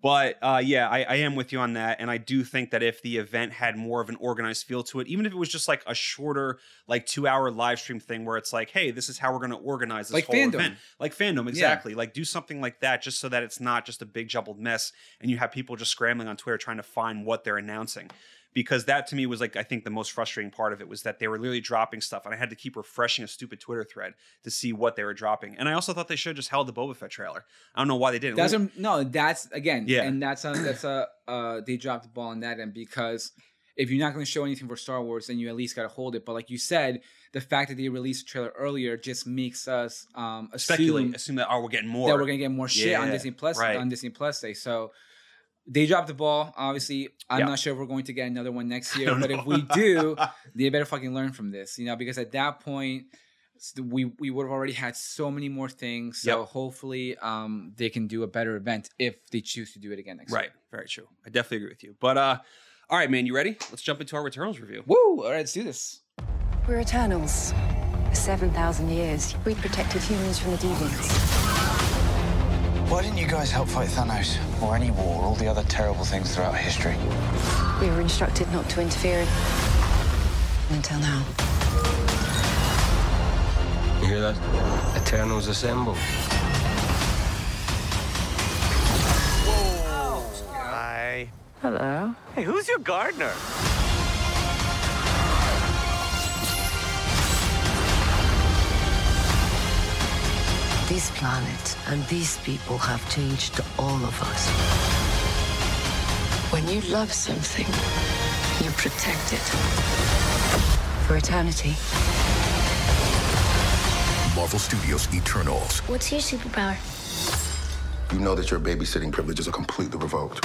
But uh, yeah, I, I am with you on that, and I do think that if the event had more of an organized feel to it, even if it was just like a shorter, like two-hour live stream thing, where it's like, hey, this is how we're going to organize this Like whole fandom. event, like fandom, exactly. Like do something like that, just so that it's not just a big jumbled mess, and you have people just scrambling on Twitter trying to find what they're announcing. Because that to me was like I think the most frustrating part of it was that they were literally dropping stuff, and I had to keep refreshing a stupid Twitter thread to see what they were dropping. And I also thought they should have just held the Boba Fett trailer. I don't know why they didn't. That's what, no, that's again, Yeah. and that's a that's a uh, they dropped the ball on that end because if you're not going to show anything for Star Wars, then you at least got to hold it. But like you said, the fact that they released a trailer earlier just makes us um, assume Speculate, assume that oh, we're getting more. that we're gonna get more shit on Disney Plus right. on Disney Plus Day. So they dropped the ball. Obviously, I'm Yeah. not sure if we're going to get another one next year, but know. if we do, they better fucking learn from this, you know, because at that point we we would have already had so many more things. So Yep. hopefully, um, they can do a better event if they choose to do it again next Right, year. Right, very true. I definitely agree with you. But uh, all right, man, you ready? Let's jump into our Returnals review. Woo! All right, let's do this. We're Eternals. For 7,000 years, we've protected humans from the deviants. Why didn't you guys help fight Thanos? Or any war, or all the other terrible things throughout history? We were instructed not to interfere until now. You hear that? Eternals assemble. Hi. Hello. Hey, who's your gardener? This planet and these people have changed all of us. When you love something, you protect it. For eternity. Marvel Studios Eternals. What's your superpower? You know that your babysitting privileges are completely revoked.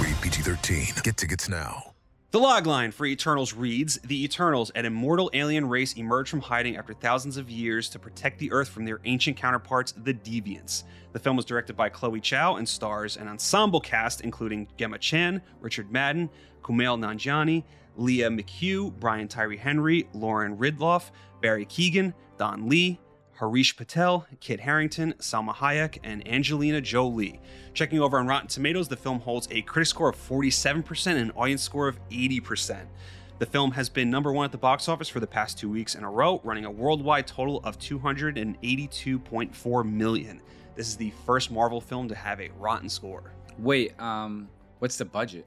Read PG 13. Get tickets now. The logline for Eternals reads The Eternals, an immortal alien race, emerge from hiding after thousands of years to protect the Earth from their ancient counterparts, the Deviants. The film was directed by Chloe Zhao and stars an ensemble cast including Gemma Chan, Richard Madden, Kumail Nanjiani, Lia McHugh, Brian Tyree Henry, Lauren Ridloff, Barry Keoghan, Don Lee, Harish Patel, Kit Harington, Salma Hayek, and Angelina Jolie. Checking over on Rotten Tomatoes, the film holds a critic score of 47% and an audience score of 80%. The film has been number one at the box office for the past two weeks in a row, running a worldwide total of 282.4 million. This is the first Marvel film to have a rotten score. Wait, um, what's the budget?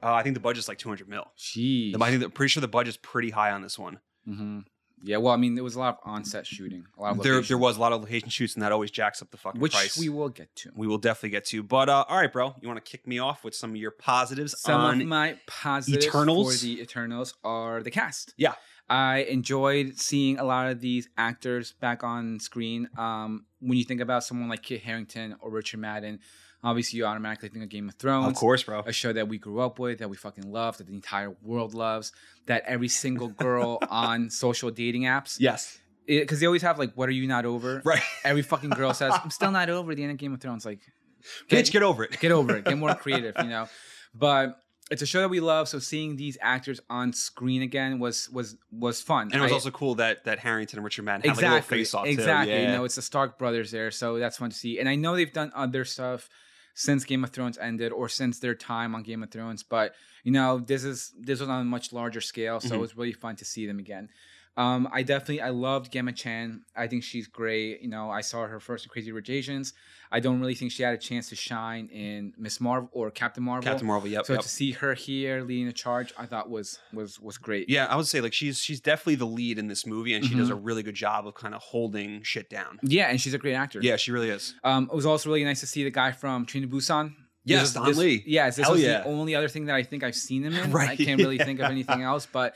Uh, I think the budget's like 200 mil. Jeez. I think the, pretty sure the budget's pretty high on this one. hmm Yeah, well, I mean, there was a lot of on-set shooting, a lot of There, location, there was a lot of location shoots, and that always jacks up the fucking which price. we will get to. we will definitely get to. But uh, all right, bro, you want to kick me off with some of your positives Some on of my positives Eternals? for the Eternals are the cast. Yeah. I enjoyed seeing a lot of these actors back on screen. Um, when you think about someone like Kit Harington or Richard Madden, obviously you automatically think of Game of Thrones. Of course, bro. A show that we grew up with, that we fucking love, that the entire world loves, that every single girl on social dating apps. Yes. Because they always have like, "What are you not over?" Right. Every fucking girl says, "I'm still not over the end of Game of Thrones." Like, Bitch, get over it. get over it. Get more creative, you know. But it's a show that we love, so seeing these actors on screen again was was was fun. And it was I- also cool that that Harington and Richard Madden had exactly like a little face off exactly. too. You know, it's the Stark brothers there, so that's fun to see. And I know they've done other stuff since Game of Thrones ended or since their time on Game of Thrones, but you know, this is this was on a much larger scale, so Mhm. it was really fun to see them again. Um, I definitely I loved Gemma Chan. I think she's great. You know, I saw her first in Crazy Rich Asians. I don't really think she had a chance to shine in Miss Marvel or Captain Marvel. Captain Marvel, yep, So yep. to see her here leading the charge, I thought was was was great. Yeah, I would say like she's she's definitely the lead in this movie, and she does Mhm. a really good job of kind of holding shit down. Yeah, and she's a great actor. Yeah, she really is. Um, it was also really nice to see the guy from Train to Busan. Yes, This Don this- Lee. Yes, this Hell was yeah. the only other thing that I think I've seen him in. Right, I can't really think of anything else, but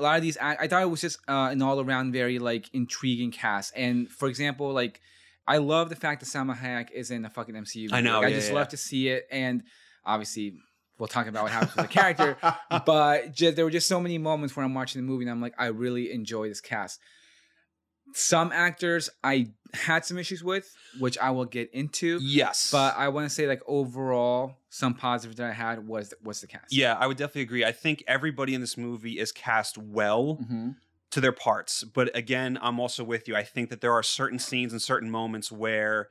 a lot of these, I thought it was just uh, an all around very like intriguing cast. And for example, like I love the fact that Salma Hayek is in the fucking MCU. I know, Like, I just yeah. love to see it, and obviously. We'll talk about what happens with the character, but just, there were just so many moments where I'm watching the movie and I'm like, I really enjoy this cast some actors I had some issues with, which I will get into. Yes. But I want to say like overall, some positives that I had was was the cast. Yeah, I would definitely agree. I think everybody in this movie is cast well Mm-hmm. to their parts. But again, I'm also with you. I think that there are certain scenes and certain moments where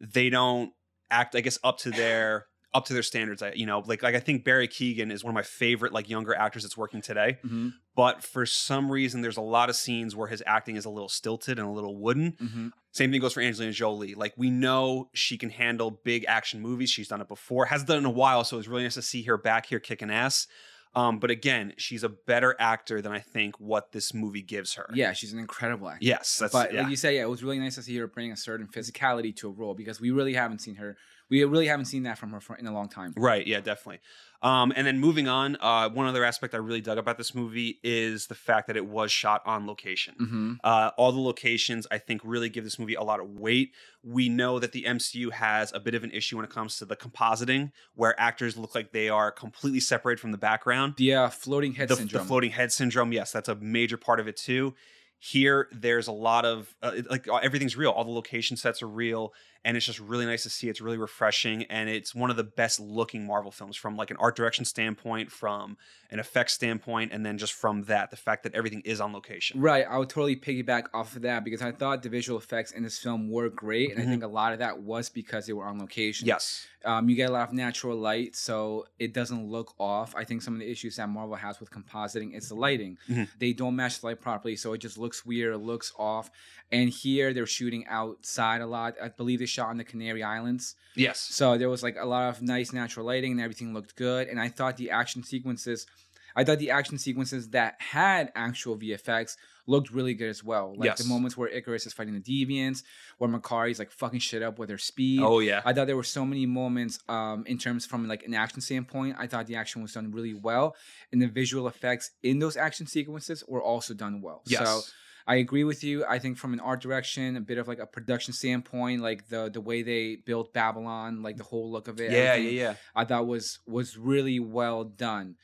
they don't act, I guess, up to their up to their standards. I, you know, like like I think Barry Keoghan is one of my favorite like younger actors that's working today. Mhm. But for some reason, there's a lot of scenes where his acting is a little stilted and a little wooden. Mhm. Same thing goes for Angelina Jolie. Like we know she can handle big action movies. She's done it before. Hasn't done it in a while, so it's really nice to see her back here kicking ass. Um, but again, she's a better actor than I think what this movie gives her. Yeah, she's an incredible actor. Yes, that's but yeah. like you said, yeah, it was really nice to see her bring a certain physicality to a role because we really haven't seen her. We really haven't seen that from her for, in a long time. Right. Yeah, definitely. Um, and then moving on, uh, one other aspect I really dug about this movie is the fact that it was shot on location. Mhm. Uh, all the locations, I think, really give this movie a lot of weight. We know that the MCU has a bit of an issue when it comes to the compositing, where actors look like they are completely separated from the background. Uh, floating head the, syndrome. The floating head syndrome, yes, that's a major part of it too. Here, there's a lot of uh, like everything's real. All the location sets are real, and it's just really nice to see. It's really refreshing, and it's one of the best looking Marvel films from like an art direction standpoint, from an effects standpoint, and then just from that, the fact that everything is on location. Right, I would totally piggyback off of that because I thought the visual effects in this film were great, and Mhm. I think a lot of that was because they were on location. Yes. um, you get a lot of natural light, so it doesn't look off. I think some of the issues that Marvel has with compositing is the lighting. Mhm. They don't match the light properly, so it just looks weird. It looks off. And here they're shooting outside a lot. I believe they shot on the Canary Islands. Yes. So there was like a lot of nice natural lighting and everything looked good. And I thought the action sequences, I thought the action sequences that had actual VFX looked really good as well. Like the moments where Icarus is fighting the Deviants, where Makkari's like fucking shit up with her speed. Oh, yeah. I thought there were so many moments um in terms from like an action standpoint. I thought the action was done really well. And the visual effects in those action sequences were also done well. Yes. So I agree with you. I think from an art direction, a bit of like a production standpoint, like the the way they built Babylon, like the whole look of it. Yeah, yeah, yeah. I thought was was really well done.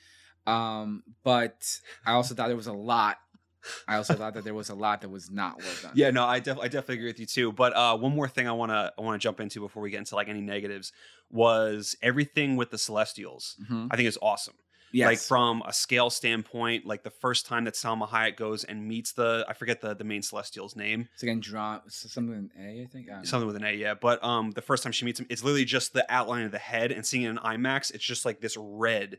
Um, but I also thought there was a lot. I also thought that there was a lot that was not well done. Yeah, no, I, def- I definitely agree with you too. But uh, one more thing I want to I want to jump into before we get into like any negatives was everything with the Celestials. Mhm. I think is awesome. Yes. Like from a scale standpoint, like the first time that Salma Hayek goes and meets the I forget the the main Celestial's name. It's again draw something with an A, I think. I don't know. Something with an A, yeah. But um, the first time she meets him, it's literally just the outline of the head, and seeing it in IMAX, it's just like this red,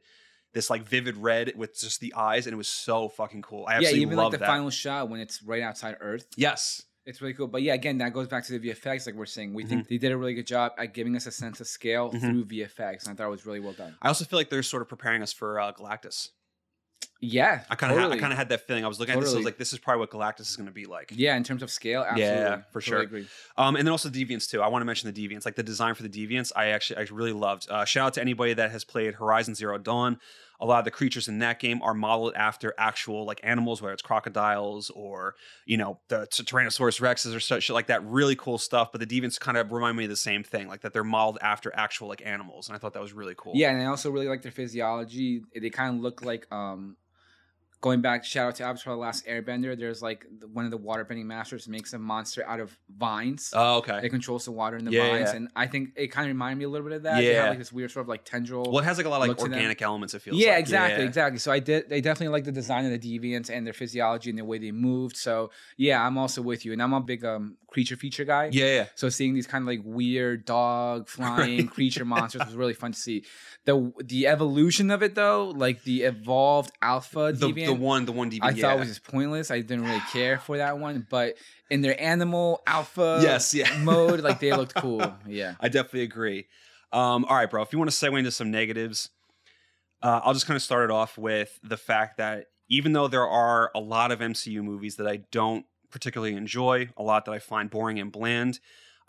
this like vivid red with just the eyes, and it was so fucking cool. I yeah, even love like the that. final shot when it's right outside Earth. yes, It's really cool. But yeah, again, that goes back to the VFX. Like we're saying, we Mm-hmm. think they did a really good job at giving us a sense of scale Mhm. through VFX. And I thought it was really well done. I also feel like they're sort of preparing us for uh, Galactus. Yeah. I kind of totally. I kind of had that feeling. I was looking at this, I was like, this is probably what Galactus is going to be like. Yeah, in terms of scale, absolutely. Yeah, for Totally sure. agree. Um, and then also Deviants too. I want to mention the Deviants, like the design for the Deviants. I actually I really loved. Uh, shout out to anybody that has played Horizon Zero Dawn. A lot of the creatures in that game are modeled after actual like animals, whether it's crocodiles or you know the Tyrannosaurus Rexes or such like that. Really cool stuff. But the Deviants kind of remind me of the same thing, like that they're modeled after actual like animals, and I thought that was really cool. Yeah, and I also really like their physiology. They kind of look like um going back shout out to Avatar the Last Airbender, there's like the, one of the waterbending masters makes a monster out of vines. Oh, okay. It controls the water in the Yeah, vines. yeah. And I think it kind of reminded me a little bit of that. They have Yeah. like this weird sort of like tendril. Well, it has like a lot of like organic elements. It feels yeah, like. exactly, Yeah. exactly. So I did. They definitely like the design of the deviants and their physiology and the way they moved. So yeah, I'm also with you, and I'm a big um creature feature guy. Yeah, yeah. So seeing these kind of like weird dog flying creature monsters was really fun to see. The the evolution of it though, like the evolved alpha The, deviant, the one, the one deviant. I yeah. thought was just pointless. I didn't really care for that one, but in their animal alpha Yes, yeah. mode, like they looked cool. Yeah. I definitely agree. Um, all right, bro. If you want to segue into some negatives, uh, I'll just kind of start it off with the fact that even though there are a lot of MCU movies that I don't particularly enjoy, a lot that I find boring and bland,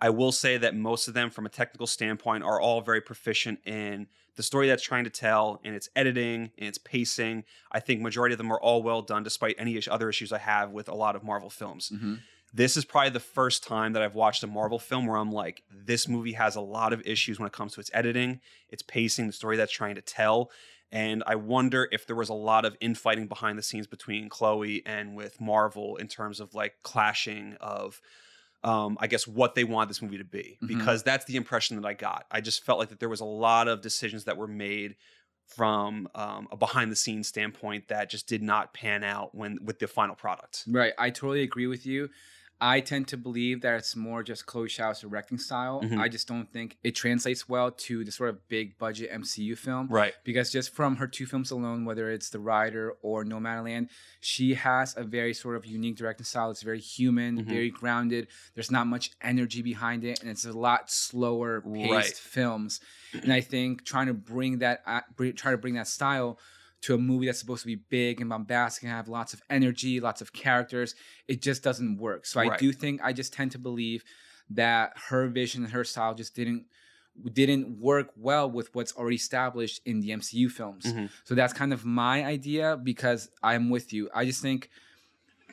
I will say that most of them, from a technical standpoint, are all very proficient in the story that's trying to tell, in its editing, in its pacing. I think majority of them are all well done, despite any other issues I have with a lot of Marvel films mm-hmm. this is probably the first time that I've watched a Marvel film where I'm like, this movie has a lot of issues when it comes to its editing, its pacing, the story that's trying to tell. And I wonder if there was a lot of infighting behind the scenes between Chloe and with Marvel in terms of like clashing of, um, I guess, what they want this movie to be. Mhm. Because that's the impression that I got. I just felt like that there was a lot of decisions that were made from um, a behind the scenes standpoint that just did not pan out when with the final product. Right. I totally agree with you. I tend to believe that it's more just Chloe Zhao's directing style. Mhm. I just don't think it translates well to the sort of big budget MCU film. Right. Because just from her two films alone, whether it's The Rider or Nomadland, she has a very sort of unique directing style. It's very human, Mhm. very grounded. There's not much energy behind it, and it's a lot slower paced Right. films. And I think trying to bring that, uh, try to bring that style to a movie that's supposed to be big and bombastic and have lots of energy, lots of characters, it just doesn't work. So I do think I just tend to believe that her vision and her style just didn't didn't work well with what's already established in the MCU films. Mhm. So that's kind of my idea because I'm with you. I just think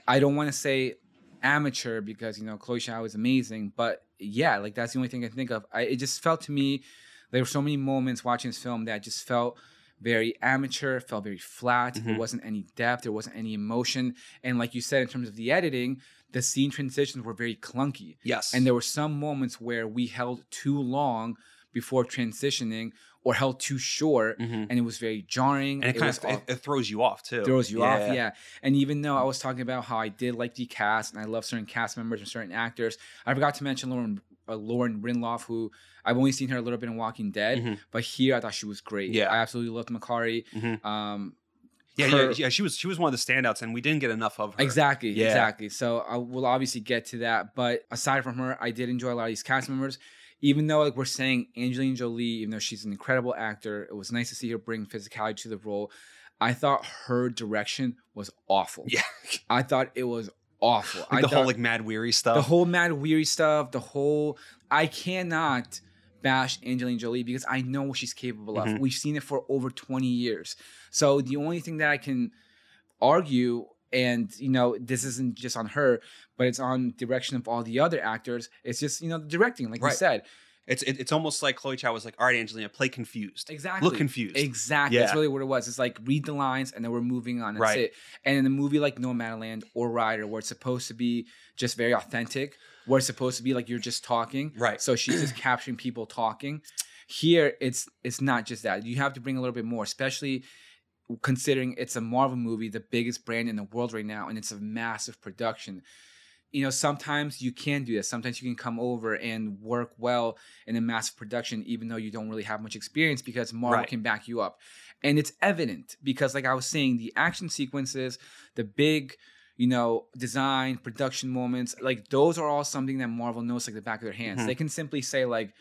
I don't want to say amateur because you know Chloe Zhao is amazing, but yeah, like that's the only thing I can think of. I, it just felt to me there were so many moments watching this film that just felt very amateur, felt very flat. There Mhm. wasn't any depth, there wasn't any emotion, and like you said, in terms of the editing, the scene transitions were very clunky. Yes. and there were some moments where we held too long before transitioning or held too short, Mhm. and it was very jarring. and it kind of it, it throws you off too. throws you off. Yeah. And even though I was talking about how I did like the cast and I love certain cast members and certain actors, I forgot to mention Lauren uh, Lauren Ridloff, who I've only seen her a little bit in Walking Dead, Mhm. but here I thought she was great. Yeah. I absolutely loved Makkari. Mhm. Um, Yeah, her- yeah, yeah. She was she was one of the standouts, and we didn't get enough of her. Exactly, Yeah. exactly. So I will obviously get to that. But aside from her, I did enjoy a lot of these cast members. Even though like we're saying Angelina Jolie, even though she's an incredible actor, it was nice to see her bring physicality to the role. I thought her direction was awful. Yeah. I thought it was awful. Like the whole like mad weary stuff. the whole mad weary stuff, the whole I cannot bash Angelina Jolie because I know what she's capable of. Mhm. We've seen it for over 20 years. So the only thing that I can argue and you know this isn't just on her but it's on direction of all the other actors it's just you know the directing like you said It's it, it's almost like Chloe Zhao was like, "All right, Angelina, play confused. Exactly. Look confused. Exactly. Yeah. That's really what it was. It's like read the lines and then we're moving on. That's Right. it. And in a movie like Nomadland or Rider, where it's supposed to be just very authentic, where it's supposed to be like you're just talking. Right. So she's just capturing people talking. Here it's it's not just that. You have to bring a little bit more, especially considering it's a Marvel movie, the biggest brand in the world right now, and it's a massive production you know, sometimes you can do this. Sometimes you can come over and work well in a massive production, even though you don't really have much experience, because Marvel Right. can back you up. And it's evident because, like I was saying, the action sequences, the big, you know, design, production moments, like those are all something that Marvel knows like the back of their hands. Mhm. They can simply say, like,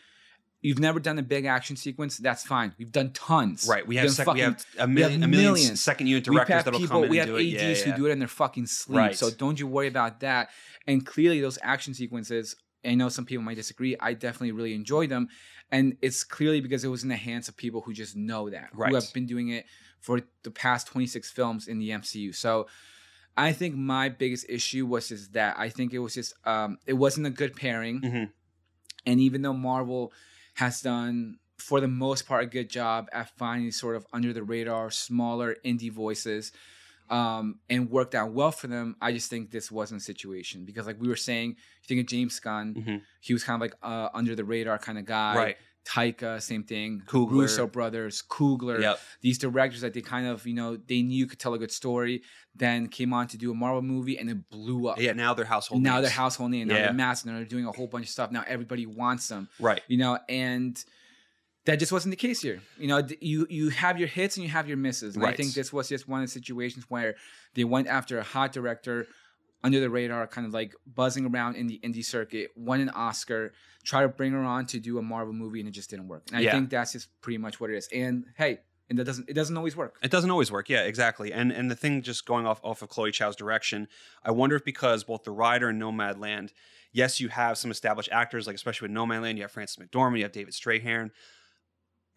You've never done a big action sequence. That's fine. We've done tons. Right. We have sec- we have a we million- a million second unit directors that'll people- come in We and have do it. Yeah, ADs yeah. who do it in their fucking sleep. Right. So don't you worry about that. And clearly, those action sequences. I know some people might disagree. I definitely really enjoy them, and it's clearly because it was in the hands of people who just know that, Right. who have been doing it for the past 26 films in the MCU. So I think my biggest issue was just that I think it was just um, it wasn't a good pairing, Mhm. and even though Marvel has done for the most part a good job at finding sort of under the radar smaller indie voices um, and worked out well for them. I just think this wasn't a situation because, like we were saying, you think of James Gunn, Mhm. he was kind of like uh, under the radar kind of guy. Right. Taika, same thing. Coogler. Russo brothers, Coogler. Yep. These directors that they kind of, you know, they knew could tell a good story, then came on to do a Marvel movie and it blew up. Yeah. Now they're household. now names. they're household name. Now Yeah. they're massive. Now they're doing a whole bunch of stuff. Now everybody wants them Right. you know and that just wasn't the case here you know you you have your hits and you have your misses and i think this was just one of the situations where they went after a hot director under the radar kind of like buzzing around in the indie circuit won an oscar try to bring her on to do a marvel movie and it just didn't work and i Yeah. think that's just pretty much what it is and hey and that doesn't it doesn't always work It doesn't always work. Yeah, exactly. And and the thing just going off off of Chloe Zhao's direction, I wonder if because both The Rider and Nomadland, yes, you have some established actors, like especially with Nomadland, you have Frances McDormand, you have David Strathairn.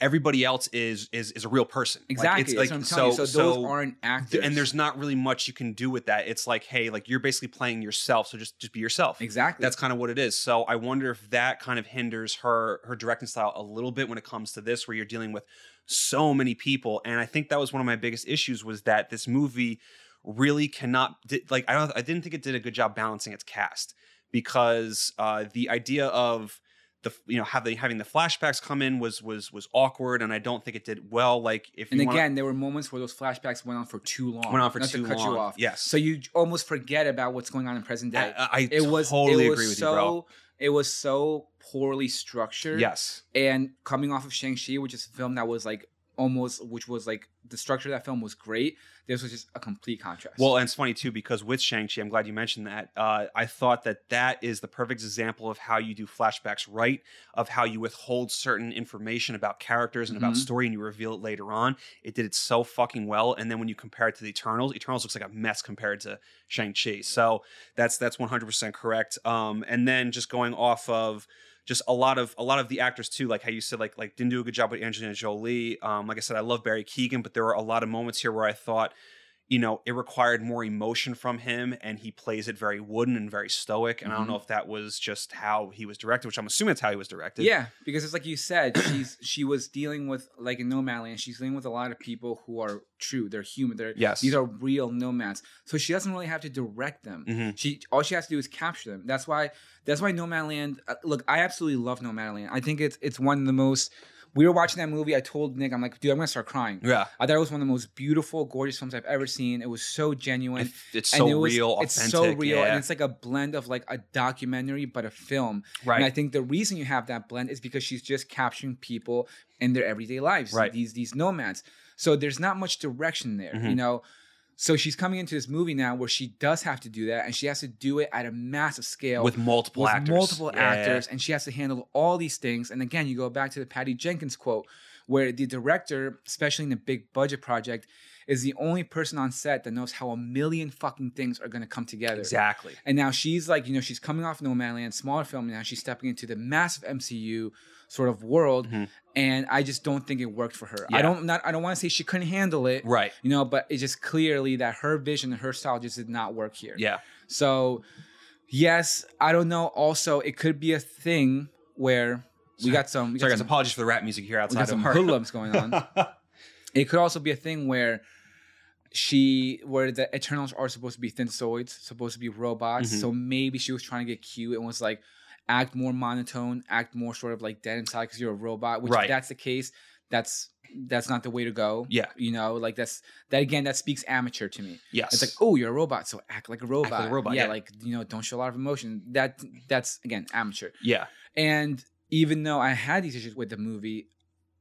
Everybody else is is is a real person. Like, exactly like what i'm telling so you so those so- aren't actors and there's not really much you can do with that. It's like, hey, like you're basically playing yourself, so just just be yourself. exactly That's kind of what it is. So I wonder if that kind of hinders her her directing style a little bit when it comes to this, where you're dealing with so many people. And I think that was one of my biggest issues was that this movie really cannot did, like I don't I didn't think it did a good job balancing its cast because uh, the idea of the you know having having the flashbacks come in was was was awkward and I don't think it did well. Like if and you wanna- again, there were moments where those flashbacks went on for too long. Went on for not too to cut long, you off. yes. So you almost forget about what's going on in present day. I, I it was totally it was agree with so, you, bro. It was so poorly structured. Yes. And coming off of Shang Chi, which is a film that was like almost, which was like the structure of that film was great. This was just a complete contrast. Well, and it's funny too because with Shang-Chi, I'm glad you mentioned that. Uh, I thought that that is the perfect example of how you do flashbacks right, of how you withhold certain information about characters and about Mhm. story and you reveal it later on. It did it so fucking well. And then when you compare it to the Eternals, Eternals looks like a mess compared to Shang-Chi. So that's that's 100% correct. Um, and then just going off of just a lot of a lot of the actors too, like how you said, like like didn't do a good job with Angelina Jolie. Um, like I said, I love Barry Keoghan, but there were a lot of moments here where I thought, you know, it required more emotion from him, and he plays it very wooden and very stoic. And I don't Mhm. know if that was just how he was directed, which I'm assuming that's how he was directed. Yeah, because it's like you said, she's she was dealing with like in Nomadland, she's dealing with a lot of people who are true, they're human, they're Yes. these are real nomads. So she doesn't really have to direct them. Mhm. She all she has to do is capture them. That's why that's why Nomadland. Uh, look, I absolutely love Nomadland. I think it's it's one of the most. We were watching that movie. I told Nick, I'm like, dude, I'm gonna start crying. Yeah. I thought it was one of the most beautiful, gorgeous films I've ever seen. It was so genuine. It- it's so it was- real, It's so real, yeah. and it's like a blend of like a documentary but a film. Right. And I think the reason you have that blend is because she's just capturing people in their everyday lives. Right. These these nomads. So there's not much direction there. You Mhm. know. So she's coming into this movie now where she does have to do that, and she has to do it at a massive scale With multiple with actors. multiple Yeah. actors, and she has to handle all these things. And again, you go back to the Patty Jenkins quote, where the director, especially in a big budget project, is the only person on set that knows how a million fucking things are going to come together. Exactly. And now she's like, you know, she's coming off Nomadland, smaller film, and now she's stepping into the massive MCU sort of world. And I just don't think it worked for her. I Mm-hmm. Don't not I don't want to say she couldn't handle it. Right. You know, but it's just clearly that her vision and her style just did not work here. Yeah. So yes, I don't know. Also, it could be a thing where we got some we Sorry, got guys. some, Apologies for the rap music here we outside got of some hoodlums going on. it could also be a thing where she where the Eternals are supposed to be synthesoids, supposed to be robots. Mhm. So maybe she was trying to get cute and was like act more monotone, act more sort of like dead inside because you're a robot. Which Right. if that's the case, that's that's not the way to go. Yeah. You know, like that's that again, that speaks amateur to me. Yes. It's like, oh, you're a robot, so act like a robot. robot, Yeah, yeah. like you know, don't show a lot of emotion. That that's again amateur. Yeah. And even though I had these issues with the movie,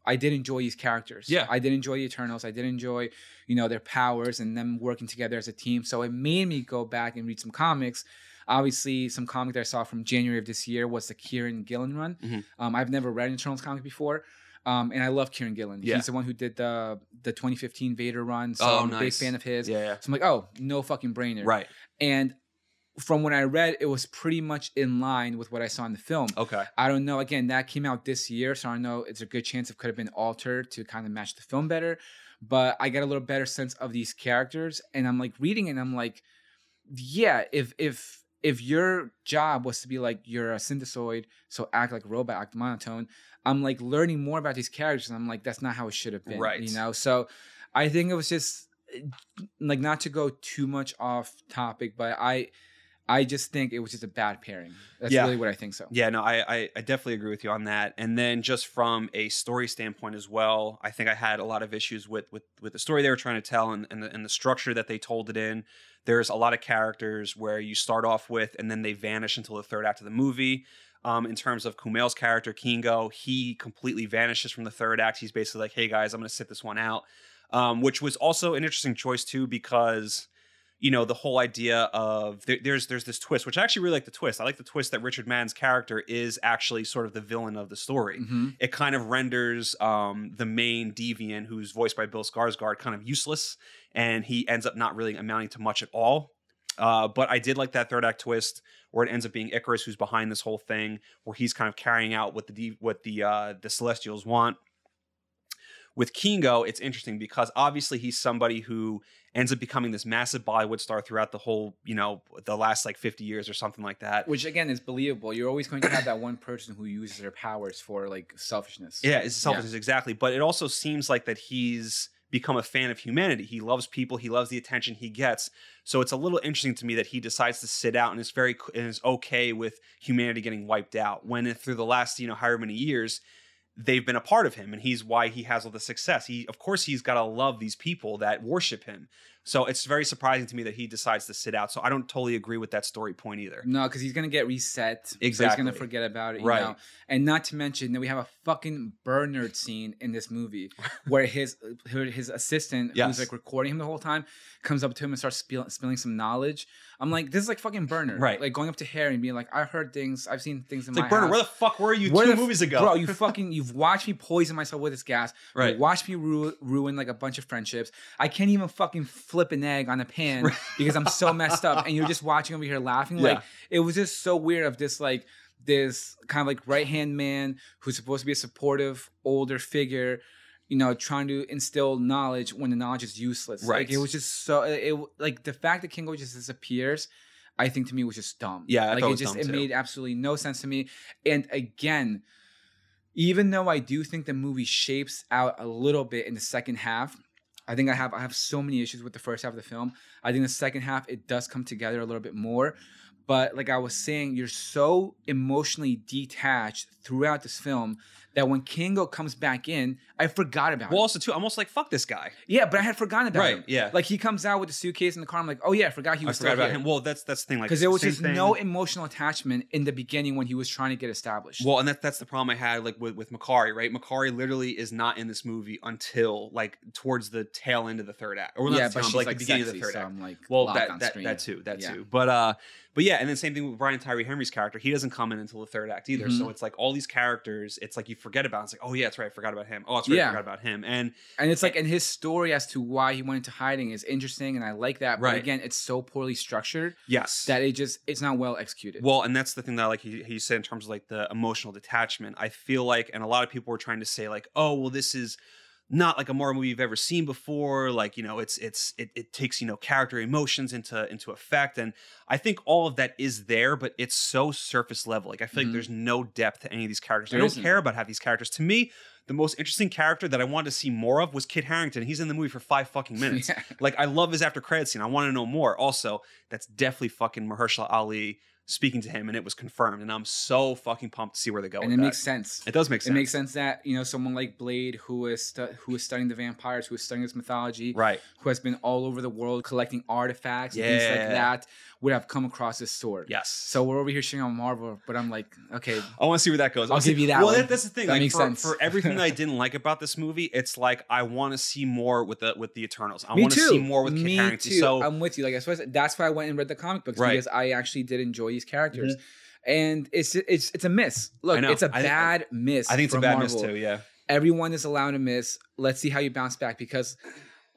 I did enjoy these characters. Yeah. I did enjoy the Eternals. I did enjoy, you know, their powers and them working together as a team. So it made me go back and read some comics. Obviously, some comic that I saw from January of this year was the Kieran Gillen run. Mhm. Um, I've never read an Eternals comic before. Um, and I love Kieran Gillen. Yeah. He's the one who did the the 2015 Vader run. So Oh, I'm a big fan of his. Yeah, yeah. So I'm like, oh, no fucking brainer. Right. And from what I read, it was pretty much in line with what I saw in the film. Okay. I don't know. Again, that came out this year, so I know it's a good chance it could have been altered to kind of match the film better. But I get a little better sense of these characters, and I'm like reading it, and I'm like, yeah, if if if your job was to be like you're a synthesoid, so act like a robot, act monotone, I'm like learning more about these characters, and I'm like, that's not how it should have been, Right. You know, so I think it was just eh, like not to go too much off topic, but I. I just think it was just a bad pairing. That's Yeah. really what I think so. Yeah, no, I, I I definitely agree with you on that. And then just from a story standpoint as well, I think I had a lot of issues with with with the story they were trying to tell and and the, and the structure that they told it in. There's a lot of characters where you start off with and then they vanish until the third act of the movie. Um, in terms of Kumail's character Kingo, he completely vanishes from the third act. He's basically like, "Hey guys, I'm going to sit this one out," um, which was also an interesting choice too because you know the whole idea of there, there's there's this twist which i actually really like the twist. I like the twist that richard mann's character is actually sort of the villain of the story. Mhm. it kind of renders um, the main deviant who's voiced by bill skarsgård kind of useless and he ends up not really amounting to much at all. Uh, but I did like that third act twist where it ends up being Icarus who's behind this whole thing, where he's kind of carrying out what the what the uh, the Celestials want with Kingo, it's interesting because obviously he's somebody who ends up becoming this massive Bollywood star throughout the whole, you know, the last like 50 years or something like that. Which again is believable. You're always going to have that one person who uses their powers for like selfishness. Yeah, it's selfishness exactly. But it also seems like that he's become a fan of humanity. He loves people. He loves the attention he gets. So it's a little interesting to me that he decides to sit out and is very and is okay with humanity getting wiped out. When through the last you know however many years they've been a part of him and he's why he has all the success. He of course he's got to love these people that worship him. So it's very surprising to me that he decides to sit out. So I don't totally agree with that story point either. No, because he's gonna get reset. So he's gonna forget about it. You Right. Know? And not to mention that we have a fucking Bernard scene in this movie where his his assistant, Yes. who's like recording him the whole time, comes up to him and starts spill, spilling some knowledge. I'm like, this is like fucking Bernard. Right. Like going up to Harry and being like, I've heard things, I've seen things in It's my like Bernard, where the fuck were you Where two f- movies ago? Bro, you fucking you've watched me poison myself with this gas. Right. You watched me ru- ruin like a bunch of friendships. I can't even fucking flip an egg on a pan because I'm so messed up and you're just watching over here laughing. Like it was just so weird of this like this kind of like right hand man who's supposed to be a supportive older figure you know trying to instill knowledge when the knowledge is useless Right. like it was just so it like the fact that kingo just disappears i think to me was just dumb Yeah, I like it it just it too. made absolutely no sense to me and again even though i do think the movie shapes out a little bit in the second half I think I have I have so many issues with the first half of the film. I think the second half it does come together a little bit more. But like I was saying, you're so emotionally detached throughout this film that when Kingo comes back in, I forgot about Well, him. also too, I'm almost like fuck this guy. Yeah, but I had forgotten about Right, him. yeah. Like he comes out with the suitcase in the car. I'm like, oh yeah, I forgot he I was forgot still about here. him. Well, that's that's the thing. Like Because there was same just thing- no emotional attachment in the beginning when he was trying to get established. Well, and that, that's the problem I had like with, with Makkari, right? Makkari literally is not in this movie until like towards the tail end of the third act. Or not Yeah, the but tail end, she's, like, the beginning of the third so act. I'm, like, well, that on that, screen. that too, that Yeah. too. But uh but yeah, and then same thing with Brian Tyree Henry's character. He doesn't come in until the third act either. So Mhm. it's like all these characters, it's like you forget about. It's like, oh yeah, that's right, I forgot about him. Oh, that's right, I forgot about him. And and it's like, and his story as to why he went into hiding is interesting, and I like that. But again, it's so poorly structured. Yes. that it just it's not well executed. Well, and that's the thing that like he, he said in terms of like the emotional detachment. I feel like, and a lot of people were trying to say like, oh, well, this is not like a Marvel movie you've ever seen before. Like, you know, it's it's it, it takes you know character emotions into into effect, and I think all of that is there, but it's so surface level. Like, I feel Mhm. like there's no depth to any of these characters. There I don't isn't. care about half these characters. To me. The most interesting character that I wanted to see more of was Kit Harington. He's in the movie for five fucking minutes. Yeah. Like I love his after credit scene. I want to know more. Also, that's definitely fucking Mahershala Ali speaking to him, and it was confirmed. And I'm so fucking pumped to see where they go. and it that. makes sense. It does make sense. It makes sense that you know someone like Blade, who is stu- who is studying the vampires, who is studying this mythology, Right. Who has been all over the world collecting artifacts and things like that, would have come across this sword. Yes. So we're over here shitting on Marvel, but I'm like, okay, I want to see where that goes. I'll I'll see- give you that Well, one. that's the thing. That like makes for, sense. for everything that I didn't like about this movie, it's like I want to see more with the with the Eternals. I want to see more with Kit Me Harington. too. So I'm with you. Like I suppose that's why I went and read the comic books Right. because I actually did enjoy these characters. Mm-hmm. And it's it's it's a miss. Look, it's a I- I- bad miss. I think it's a bad miss too. Yeah. everyone is allowed to miss. Let's see how you bounce back because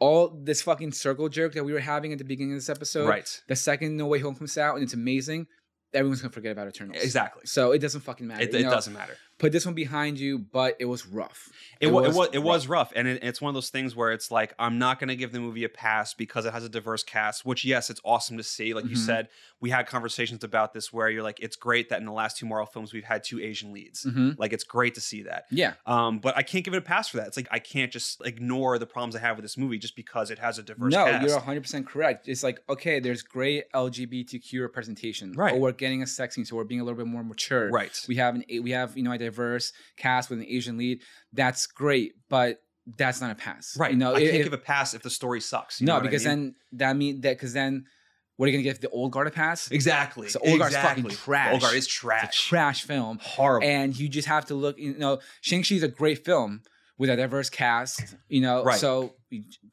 all this fucking circle jerk that we were having at the beginning of this episode, Right. The second No Way Home comes out and it's amazing, everyone's gonna forget about Eternals. Exactly. So it doesn't fucking matter. It, you it know? doesn't matter. Put this one behind you, but it was rough. It, was, it was it was rough, and it, it's one of those things where it's like I'm not going to give the movie a pass because it has a diverse cast. Which yes, it's awesome to see. Like you Mhm. said, we had conversations about this where you're like, it's great that in the last two Marvel films we've had two Asian leads. Mhm. Like it's great to see that. Yeah. Um, but I can't give it a pass for that. It's like I can't just ignore the problems I have with this movie just because it has a diverse No, cast. you're 100 percent correct. It's like okay, there's great LGBTQ representation, Right. Or we're getting a sex scene, so we're being a little bit more mature, Right. We have an we have you know diverse cast with an Asian lead. That's great, but that's not a pass, right. You know, I can't if- give a pass if the story sucks. no, what I because mean? then that mean that because then what are you gonna give the old guard a pass? Exactly. So old guard's exactly. fucking trash. Old Guard is trash. trash film. Horrible. And you just have to look. You know, Shang Chi is a great film with a diverse cast. You know, Right. so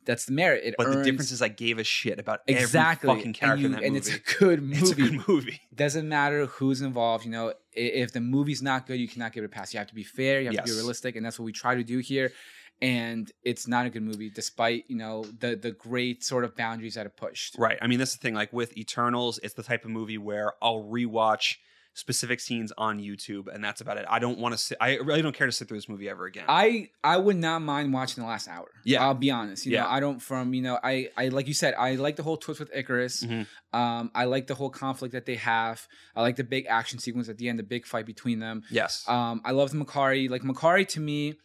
that's the merit. It but the difference is I gave a shit about exactly every fucking character and, you- in that and movie. it's a good movie. It's a good movie. Doesn't matter who's involved. You know, if the movie's not good, you cannot give it a pass. You have to be fair. You have to be realistic, and that's what we try to do here. And it's not a good movie, despite you know the the great sort of boundaries that it pushed. Right. I mean, that's the thing. Like with Eternals, it's the type of movie where I'll rewatch specific scenes on YouTube, and that's about it. I don't want to sit. I really don't care to sit through this movie ever again. I I would not mind watching the last hour. Yeah. I'll be honest. You Yeah. know, I don't from you know I I like you said I like the whole twist with Ikaris. Mhm. Um, I like the whole conflict that they have. I like the big action sequence at the end, the big fight between them. Yes. Um, I love the Makkari. Like Makkari to me,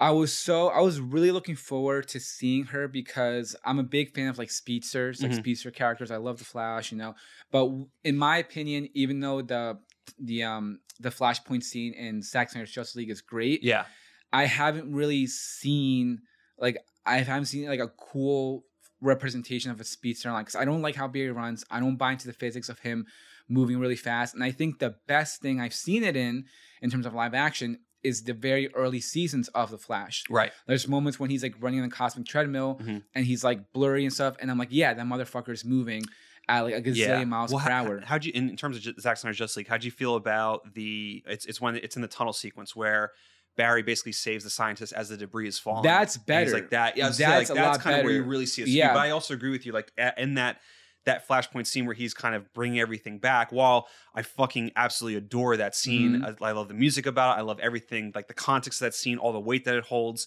I was so I was really looking forward to seeing her because I'm a big fan of like speedsters, like Mhm. speedster characters. I love the Flash, you know. But in my opinion, even though the the um the Flashpoint scene in Zack Snyder's Justice League is great, yeah. I haven't really seen like I haven't seen like a cool representation of a speedster Like because I don't like how Barry runs. I don't buy into the physics of him moving really fast. And I think the best thing I've seen it in, in terms of live action, is the very early seasons of the Flash. Right. There's moments when he's like running on the cosmic treadmill Mhm. and he's like blurry and stuff, and I'm like, yeah, that motherfucker is moving at like a gazillion miles Well, per how- hour. How'd you, in, terms of Zack Snyder's Justice League, how'd you feel about the? It's it's when it's in the tunnel sequence where Barry basically saves the scientist as the debris is falling. That's better. like that. Yeah, That's like, that's lot kind of where you really see it. Yeah. But I also agree with you. Like in that that flashpoint scene where he's kind of bringing everything back. While I fucking absolutely adore that scene, Mhm. I, I love the music about it. I love everything, like the context of that scene, all the weight that it holds.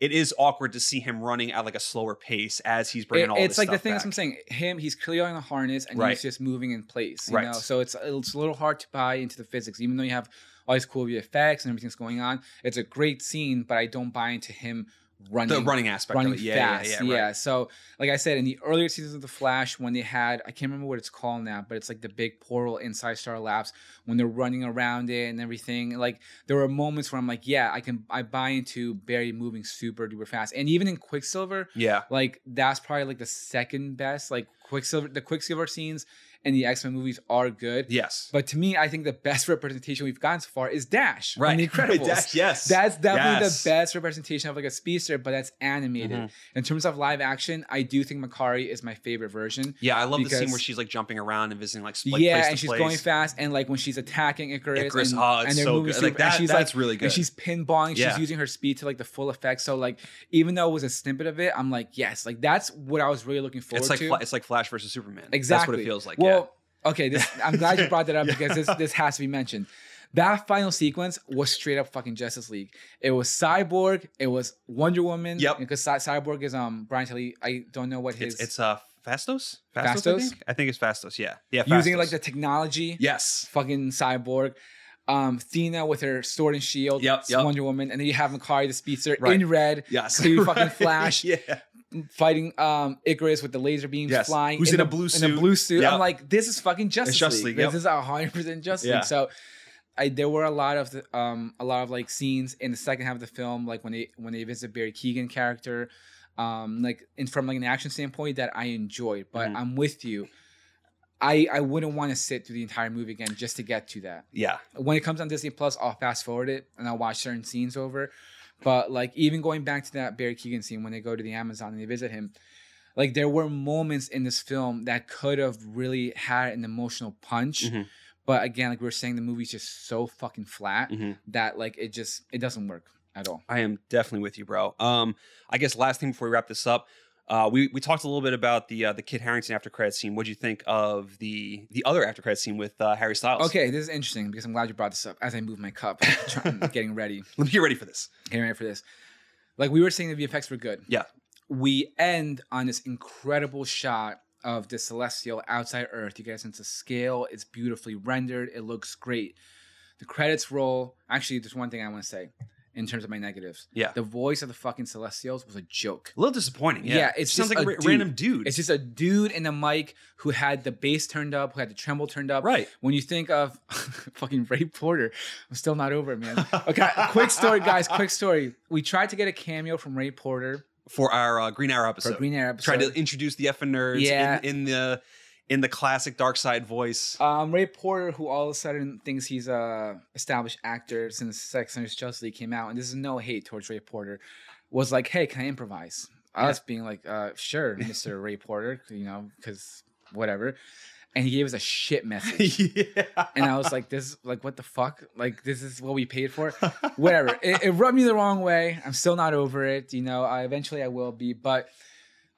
It is awkward to see him running at like a slower pace as he's bringing It- all it's like the stuff thing back. I'm saying. Him, he's clearly on a harness and Right. he's just moving in place. You Right. know, so it's it's a little hard to buy into the physics, even though you have all these cool effects and everything's going on. It's a great scene, but I don't buy into him running The running aspect running. Yeah, yeah, fast. yeah, right. So, like I said, in the earlier seasons of the Flash, when they had I can't remember what it's called now, but it's like the big portal inside Star Labs when they're running around it and everything. Like there were moments where I'm like, yeah, I can I buy into Barry moving super duper fast, and even in Quicksilver, Yeah. like that's probably like the second best. Like Quicksilver, the Quicksilver scenes in the X Men movies are good. Yes. But to me, I think the best representation we've gotten so far is Dash. Right. The Right, Incredibles. Dash, yes. That's definitely Yes. the best representation of like a speedster, but that's animated. Mhm. In terms of live action, I do think Makkari is my favorite version. Yeah, I love the scene where she's like jumping around and visiting like, like yeah, and she's place. going fast, and like when she's attacking Ikaris, Ikaris, and, oh, and they're so moving good. super- Like, that- she's that's like, really good. And she's pinballing, Yeah. she's using her speed to like the full effect. So like, even though it was a snippet of it, I'm like, yes, like that's what I was really looking forward It's like to. It's like Flash versus Superman. Exactly. That's what it feels like. Well, okay, this I'm glad you brought that up because this this has to be mentioned. That final sequence was straight up fucking Justice League. It was Cyborg, it was Wonder Woman. Yep. Because Cy- Cyborg is um Brian Tyree. I don't know what his It's it's uh Phastos. I Phastos? think? I think it's Phastos. Yeah. Yeah. Phastos. using Phastos. like the technology. yes. Fucking Cyborg. Um, Thena with her sword and shield. Yep, yep. Wonder Woman, and then you have Makkari the speedster Right. in red. Yes. So you fucking Flash. yeah. Fighting um Ikaris with the laser beams Yes. flying. Who's in the- a blue suit? In a blue suit. Yep. I'm like, this is fucking Justice, Justice League. League, yep. This is a hundred percent Justice Yeah. League. So I there were a lot of the, um a lot of like scenes in the second half of the film, like when they when they visit Barry Keoghan character, um like in from like an action standpoint that I enjoyed. But Mhm. I'm with you. I I wouldn't want to sit through the entire movie again just to get to that. Yeah. When it comes on Disney Plus, I'll fast forward it and I'll watch certain scenes over. But like even going back to that Barry Keoghan scene when they go to the Amazon and they visit him, like there were moments in this film that could have really had an emotional punch. Mhm. But again, like we were saying, the movie's just so fucking flat Mhm. that like it just it doesn't work at all. I am definitely with you, bro. Um, I guess last thing before we wrap this up, uh, we we talked a little bit about the uh, the Kit Harington after credit scene. What do you think of the the other after credit scene with uh, Harry Styles? Okay, this is interesting because I'm glad you brought this up as I move my cup, trying, getting ready, let me get ready for this. getting ready for this. Like we were saying, the VFX were good. Yeah, we end on this incredible shot of the celestial outside Earth. You get a sense of scale. It's beautifully rendered. It looks great. The credits roll. Actually, there's one thing I want to say in terms of my negatives. Yeah. The voice of the fucking celestials was a joke. a little disappointing. Yeah, Yeah, it sounds just like a, a dude. random dude. It's just a dude in a mic who had the bass turned up, who had the tremble turned up. Right. When you think of fucking Ray Porter, I'm still not over it, man. Okay, quick story, guys. Quick story. We tried to get a cameo from Ray Porter for our uh, Green Arrow for episode. Green Arrow episode. Tried to introduce the effing nerds Yeah. in, in the in the classic Darkseid voice. Um, Ray Porter, who all of a sudden thinks he's a established actor since Sex and the Justice League came out, and this is no hate towards Ray Porter, was like, "Hey, can I improvise?" I was being like, uh, "Sure, Mister Ray Porter," you know, because whatever. And he gave us a shit message, yeah. and I was like, "This, like, what the fuck? Like, this is what we paid for? Whatever." It, it rubbed me the wrong way. I'm still not over it. You know, I eventually I will be, but.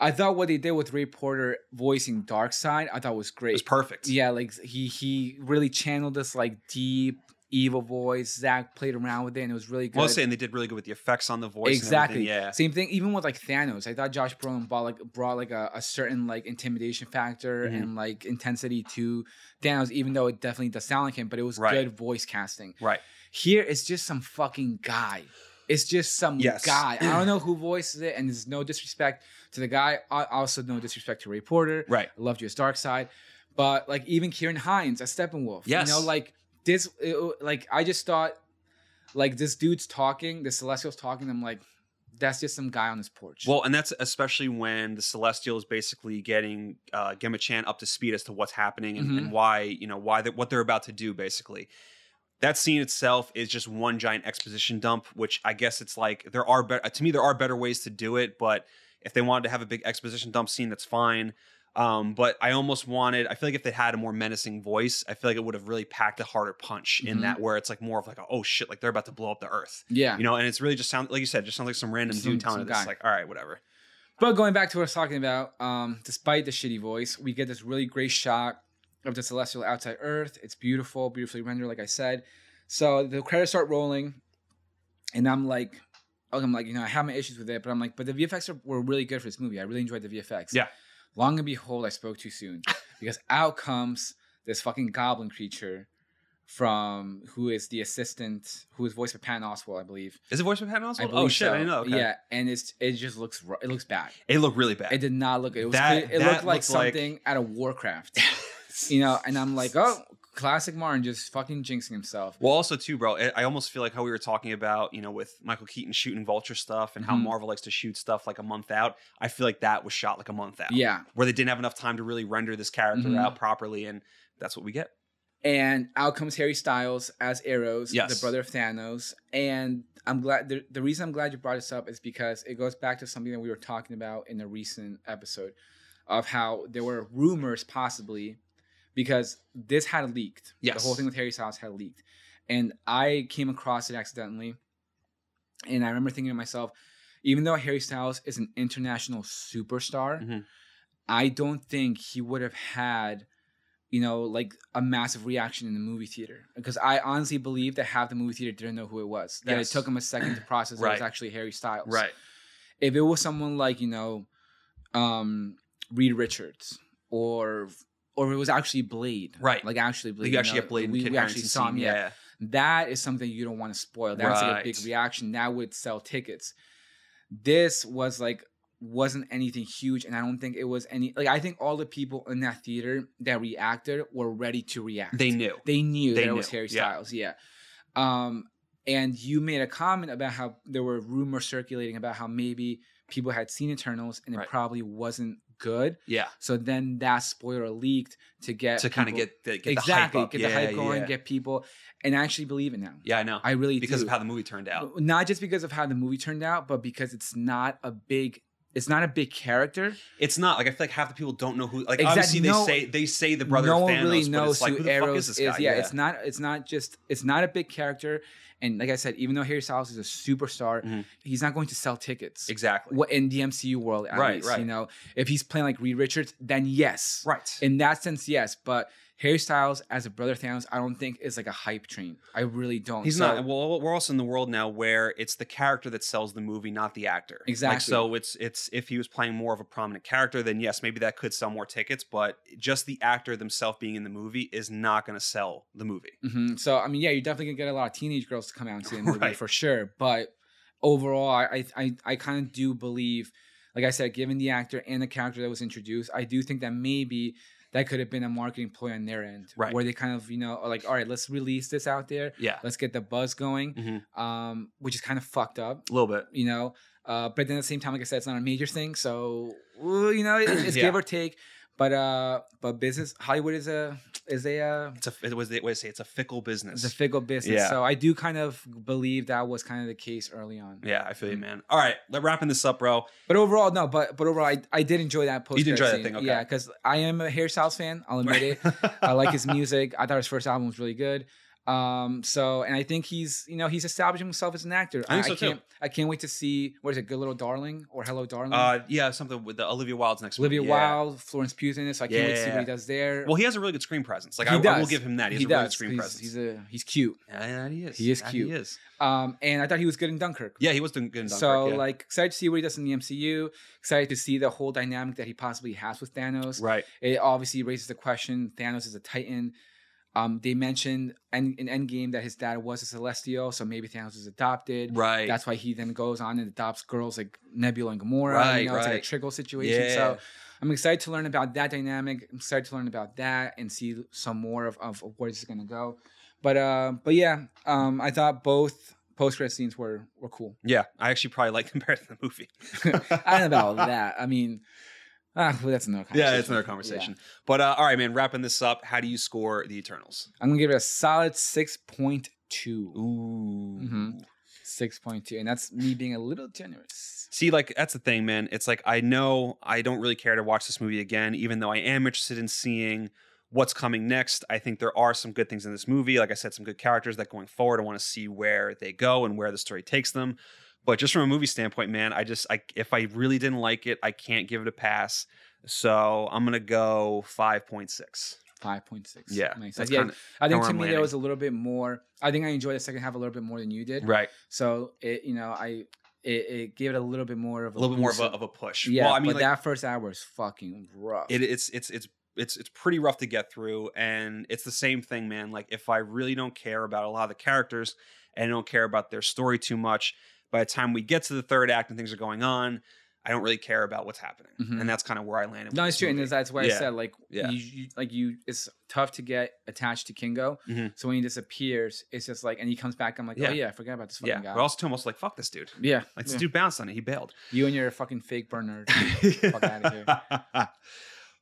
I thought what they did with Ray Porter voicing Darkseid, I thought was great. It was perfect. Yeah, like he he really channeled this like deep evil voice. Zack played around with it, and it was really good. Well, saying they did really good with the effects on the voice. exactly. Yeah. Same thing. Even with like Thanos, I thought Josh Brolin brought like brought like a, a certain like intimidation factor Mhm. and like intensity to Thanos, even though it definitely does sound like him. But it was Right. good voice casting. Right. Here, it's just some fucking guy. It's just some Yes. guy. I don't know who voices it, and there's no disrespect to the guy. I also no disrespect to Ray Porter. Right. I loved you as Darkseid, but like even Ciarán Hinds as Steppenwolf. Yes. You know, like this. it- like I just thought, like this dude's talking, the Celestial's talking. I'm like, that's just some guy on his porch. Well, and that's especially when the Celestial is basically getting uh, Gemma Chan up to speed as to what's happening and, Mhm. and why you know why they what they're about to do. Basically, that scene itself is just one giant exposition dump. Which I guess it's like there are better to me there are better ways to do it, but if they wanted to have a big exposition dump scene, that's fine. Um, but I almost wanted. I feel like if they had a more menacing voice, I feel like it would have really packed a harder punch in Mhm. that where it's like more of like, a, oh shit, like they're about to blow up the earth. yeah. You know, and it's really just sound like you said, just sounds like some random Some- dude telling. It's like, all right, whatever. But going back to what I was talking about, um, despite the shitty voice, we get this really great shot of the celestial outside Earth. It's beautiful, beautifully rendered, like I said. So the credits start rolling, and I'm like, I'm like, you know, I have my issues with it, but I'm like, but the VFX are, were really good for this movie. I really enjoyed the VFX. Yeah. Long and behold, I spoke too soon because out comes this fucking goblin creature from who is the assistant, who is voiced by Patton Oswalt, I believe. Is it voiced by Patton I Oswalt? Oh shit, so. I didn't know. Okay. Yeah, and it's it just looks it looks bad. It looked really bad. It did not look. It was. That- it, it looked like looks like- something out of Warcraft. You know, and I'm like, oh, classic Martin just fucking jinxing himself. Well, also too, bro. I- almost feel like how we were talking about, you know, with Michael Keaton shooting Vulture stuff and how Mhm. Marvel likes to shoot stuff like a month out. I feel like that was shot like a month out. Yeah. where they didn't have enough time to really render this character Mhm. out properly, and that's what we get. And out comes Harry Styles as Eros, Yes. the brother of Thanos. And I'm glad. The, the reason I'm glad you brought this up is because it goes back to something that we were talking about in a recent episode of how there were rumors possibly because this had leaked. Yes. The whole thing with Harry Styles had leaked. And I came across it accidentally. And I remember thinking to myself, even though Harry Styles is an international superstar, Mhm. I don't think he would have had, you know, like a massive reaction in the movie theater. Because I honestly believe that half the movie theater didn't know who it was. That Yes. it took him a second to process that it was actually Harry Styles. Right. If it was someone like, you know, um, Reed Richards or or it was actually Blade. Right. Like actually Blade. you actually know, get Blade we, we actually saw him, yeah. yeah. That is something you don't want to spoil. That's like a big reaction. That would sell tickets. This was like wasn't anything huge, and I don't think it was any like I think all the people in that theater that reacted were ready to react. They knew. They knew They that it was knew, Harry yeah. Styles, yeah. Um, and you made a comment about how there were rumors circulating about how maybe people had seen Eternals and it Right. probably wasn't good. Yeah. So then that spoiler leaked to get To kinda get the- get the hype exactly up. get the Yeah, hype going, yeah. get people, and I actually believe in them. Yeah, I know. I really because do. of how the movie turned out. Not just because of how the movie turned out, but because it's not a big, it's not a big character. It's not like I feel like half the people don't know who. Like Exactly, obviously they say they say the brother no of one Thanos, really knows like who who the fuck is this guy? Yeah, it's not. It's not just. It's not a big character. And like I said, even though Harry Styles is a superstar, he's not going to sell tickets. Mm-hmm. Exactly. What in the MCU world, at Right, least, right. You know, if he's playing like Reed Richards, then yes, right. In that sense, yes. But Harry Styles as a brother Thanos, I don't think is like a hype train. I really don't. He's So- not. Well, we're also in the world now where it's the character that sells the movie, not the actor. Like, Exactly. so it's it's if he was playing more of a prominent character, then yes, maybe that could sell more tickets. But just the actor themselves being in the movie is not going to sell the movie. hmm So I mean, yeah, you're definitely gonna get a lot of teenage girls to come out and see the movie Right. for sure. But overall, I I, I kind of do believe, like I said, given the actor and the character that was introduced, I do think that maybe that could have been a marketing ploy on their end, Right. Where they kind of you know are like, all right, let's release this out there, Yeah. let's get the buzz going, Mhm. um, which is kind of fucked up, A little bit. you know. Uh, but then at the same time, like I said, it's not a major thing, so you know, it, it's Yeah. give or take. But uh, but business Hollywood is a is a uh, It's a it was the way to say it's a fickle business. it's a fickle business. Yeah. So I do kind of believe that was kind of the case early on. yeah, I feel you, man. All right, let wrapping this up, bro. But overall, no. But but overall, I, I did enjoy that post. You did enjoy that thing, okay. Yeah, because I am a Harry Styles fan. I'll admit it. I like his music. I thought his first album was really good. Um. So and I think he's you know he's establishing himself as an actor. I think so, too. can't I can't wait to see what is it, Good Little Darling or Hello Darling. Uh, yeah, something with the Olivia Wilde's next. Olivia movie. yeah. Wilde, Florence Pugh's in it. So I can't wait to see what he does there. Well, he has a really good screen presence. Like He I, I will give him that. He has He a really good does. screen He's- presence. He's a he's cute. Yeah, yeah, he is. He is Yeah, cute. He is. Um, and I thought he was good in Dunkirk. Yeah, he was doing good. In Dunkirk, so yeah. like excited to see what he does in the MCU. Excited to see the whole dynamic that he possibly has with Thanos. Right. It obviously raises the question: Thanos is a Titan. Um, they mentioned in, in Endgame that his dad was a Celestial, so maybe Thanos was adopted. Right. That's why he then goes on and adopts girls like Nebula and Gamora. Right, You know, it's like a right. trickle situation. Yeah. So I'm excited to learn about that dynamic. I'm excited to learn about that and see some more of, of, where this is gonna go. But uh, but yeah, um, I thought both post credit scenes were were cool. Yeah, I actually probably like compared to the movie. I don't know about that. I mean, ah, well, that's another conversation. yeah, it's another conversation. But uh, all right, man. Wrapping this up, how do you score the Eternals? I'm gonna give it a solid six point two. Ooh. Mm-hmm. Six point two, and that's me being a little generous. See, like that's the thing, man. It's like I know I don't really care to watch this movie again, even though I am interested in seeing what's coming next. I think there are some good things in this movie. Like I said, some good characters that going forward, I want to see where they go and where the story takes them. But just from a movie standpoint, man, I just I if I really didn't like it, I can't give it a pass. So I'm gonna go five point six. Five point six. Yeah, makes that's sense. Yeah, kinda- I think to me there was a little bit more. I think I enjoyed the second half a little bit more than you did. Right. So it, you know, I it, it gave it a little bit more of a, A little bit more of a, of a push. Yeah, well, I mean, like, that first hour is fucking rough. it, it's it's it's it's it's pretty rough to get through, and it's the same thing, man. Like if I really don't care about a lot of the characters and I don't care about their story too much, by the time we get to the third act and things are going on, I don't really care about what's happening, Mhm. and that's kind of where I landed. No, it's true, and that's why Yeah. I said like, Yeah. you, you like you. It's tough to get attached to Kingo. Mhm. So when he disappears, it's just like, and he comes back. I'm like, Yeah. oh yeah, I forgot about this fucking yeah, guy. but also almost like fuck this dude. yeah, Like this dude bounced on it, he bailed. You and your fucking fake burner. Fuck out of here.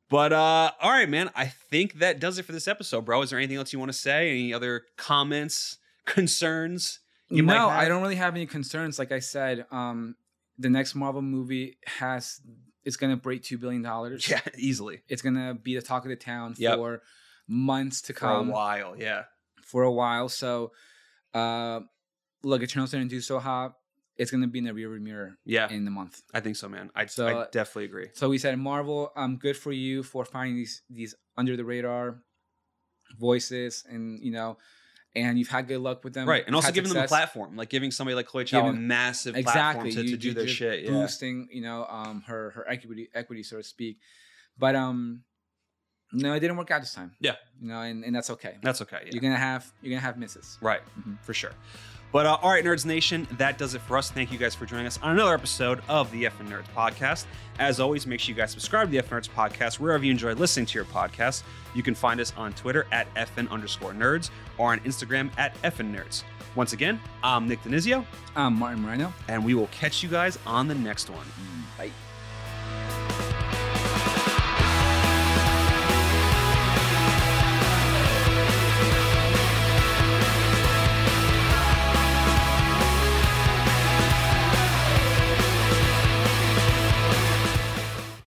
But uh all right, man. I think that does it for this episode, bro. Is there anything else you want to say? Any other comments, concerns? You no? I don't really have any concerns. Like I said, um, the next Marvel movie has it's gonna break two billion dollars. Yeah, easily. It's gonna be the talk of the town Yep. for months to come. For a while, yeah. For a while. So, uh, look, Eternals didn't do so hot. It's gonna be in the rearview mirror. Yeah. in the month. I think so, man. I, So- I definitely agree. So we said Marvel, um, good for you for finding these these under the radar voices, and you know, and you've had good luck with them, Right. And also giving them a platform. Like giving somebody like Chloe Zhao a massive exactly platform to, to do you their shit. Yeah. boosting, you know, um, her her equity equity, so to speak. But um, no, it didn't work out this time. Yeah. you know, and, and that's okay. That's okay. Yeah. You're gonna have you're gonna have misses. Right, for sure. But uh, all right, Nerds Nation, that does it for us. Thank you guys for joining us on another episode of the FN Nerds podcast. As always, make sure you guys subscribe to the F Nerds podcast wherever you enjoy listening to your podcast. You can find us on Twitter at FN underscore nerds or on Instagram at FN nerds. Once again, I'm Nick Denizio. I'm Martin Moreno. And we will catch you guys on the next one. Bye.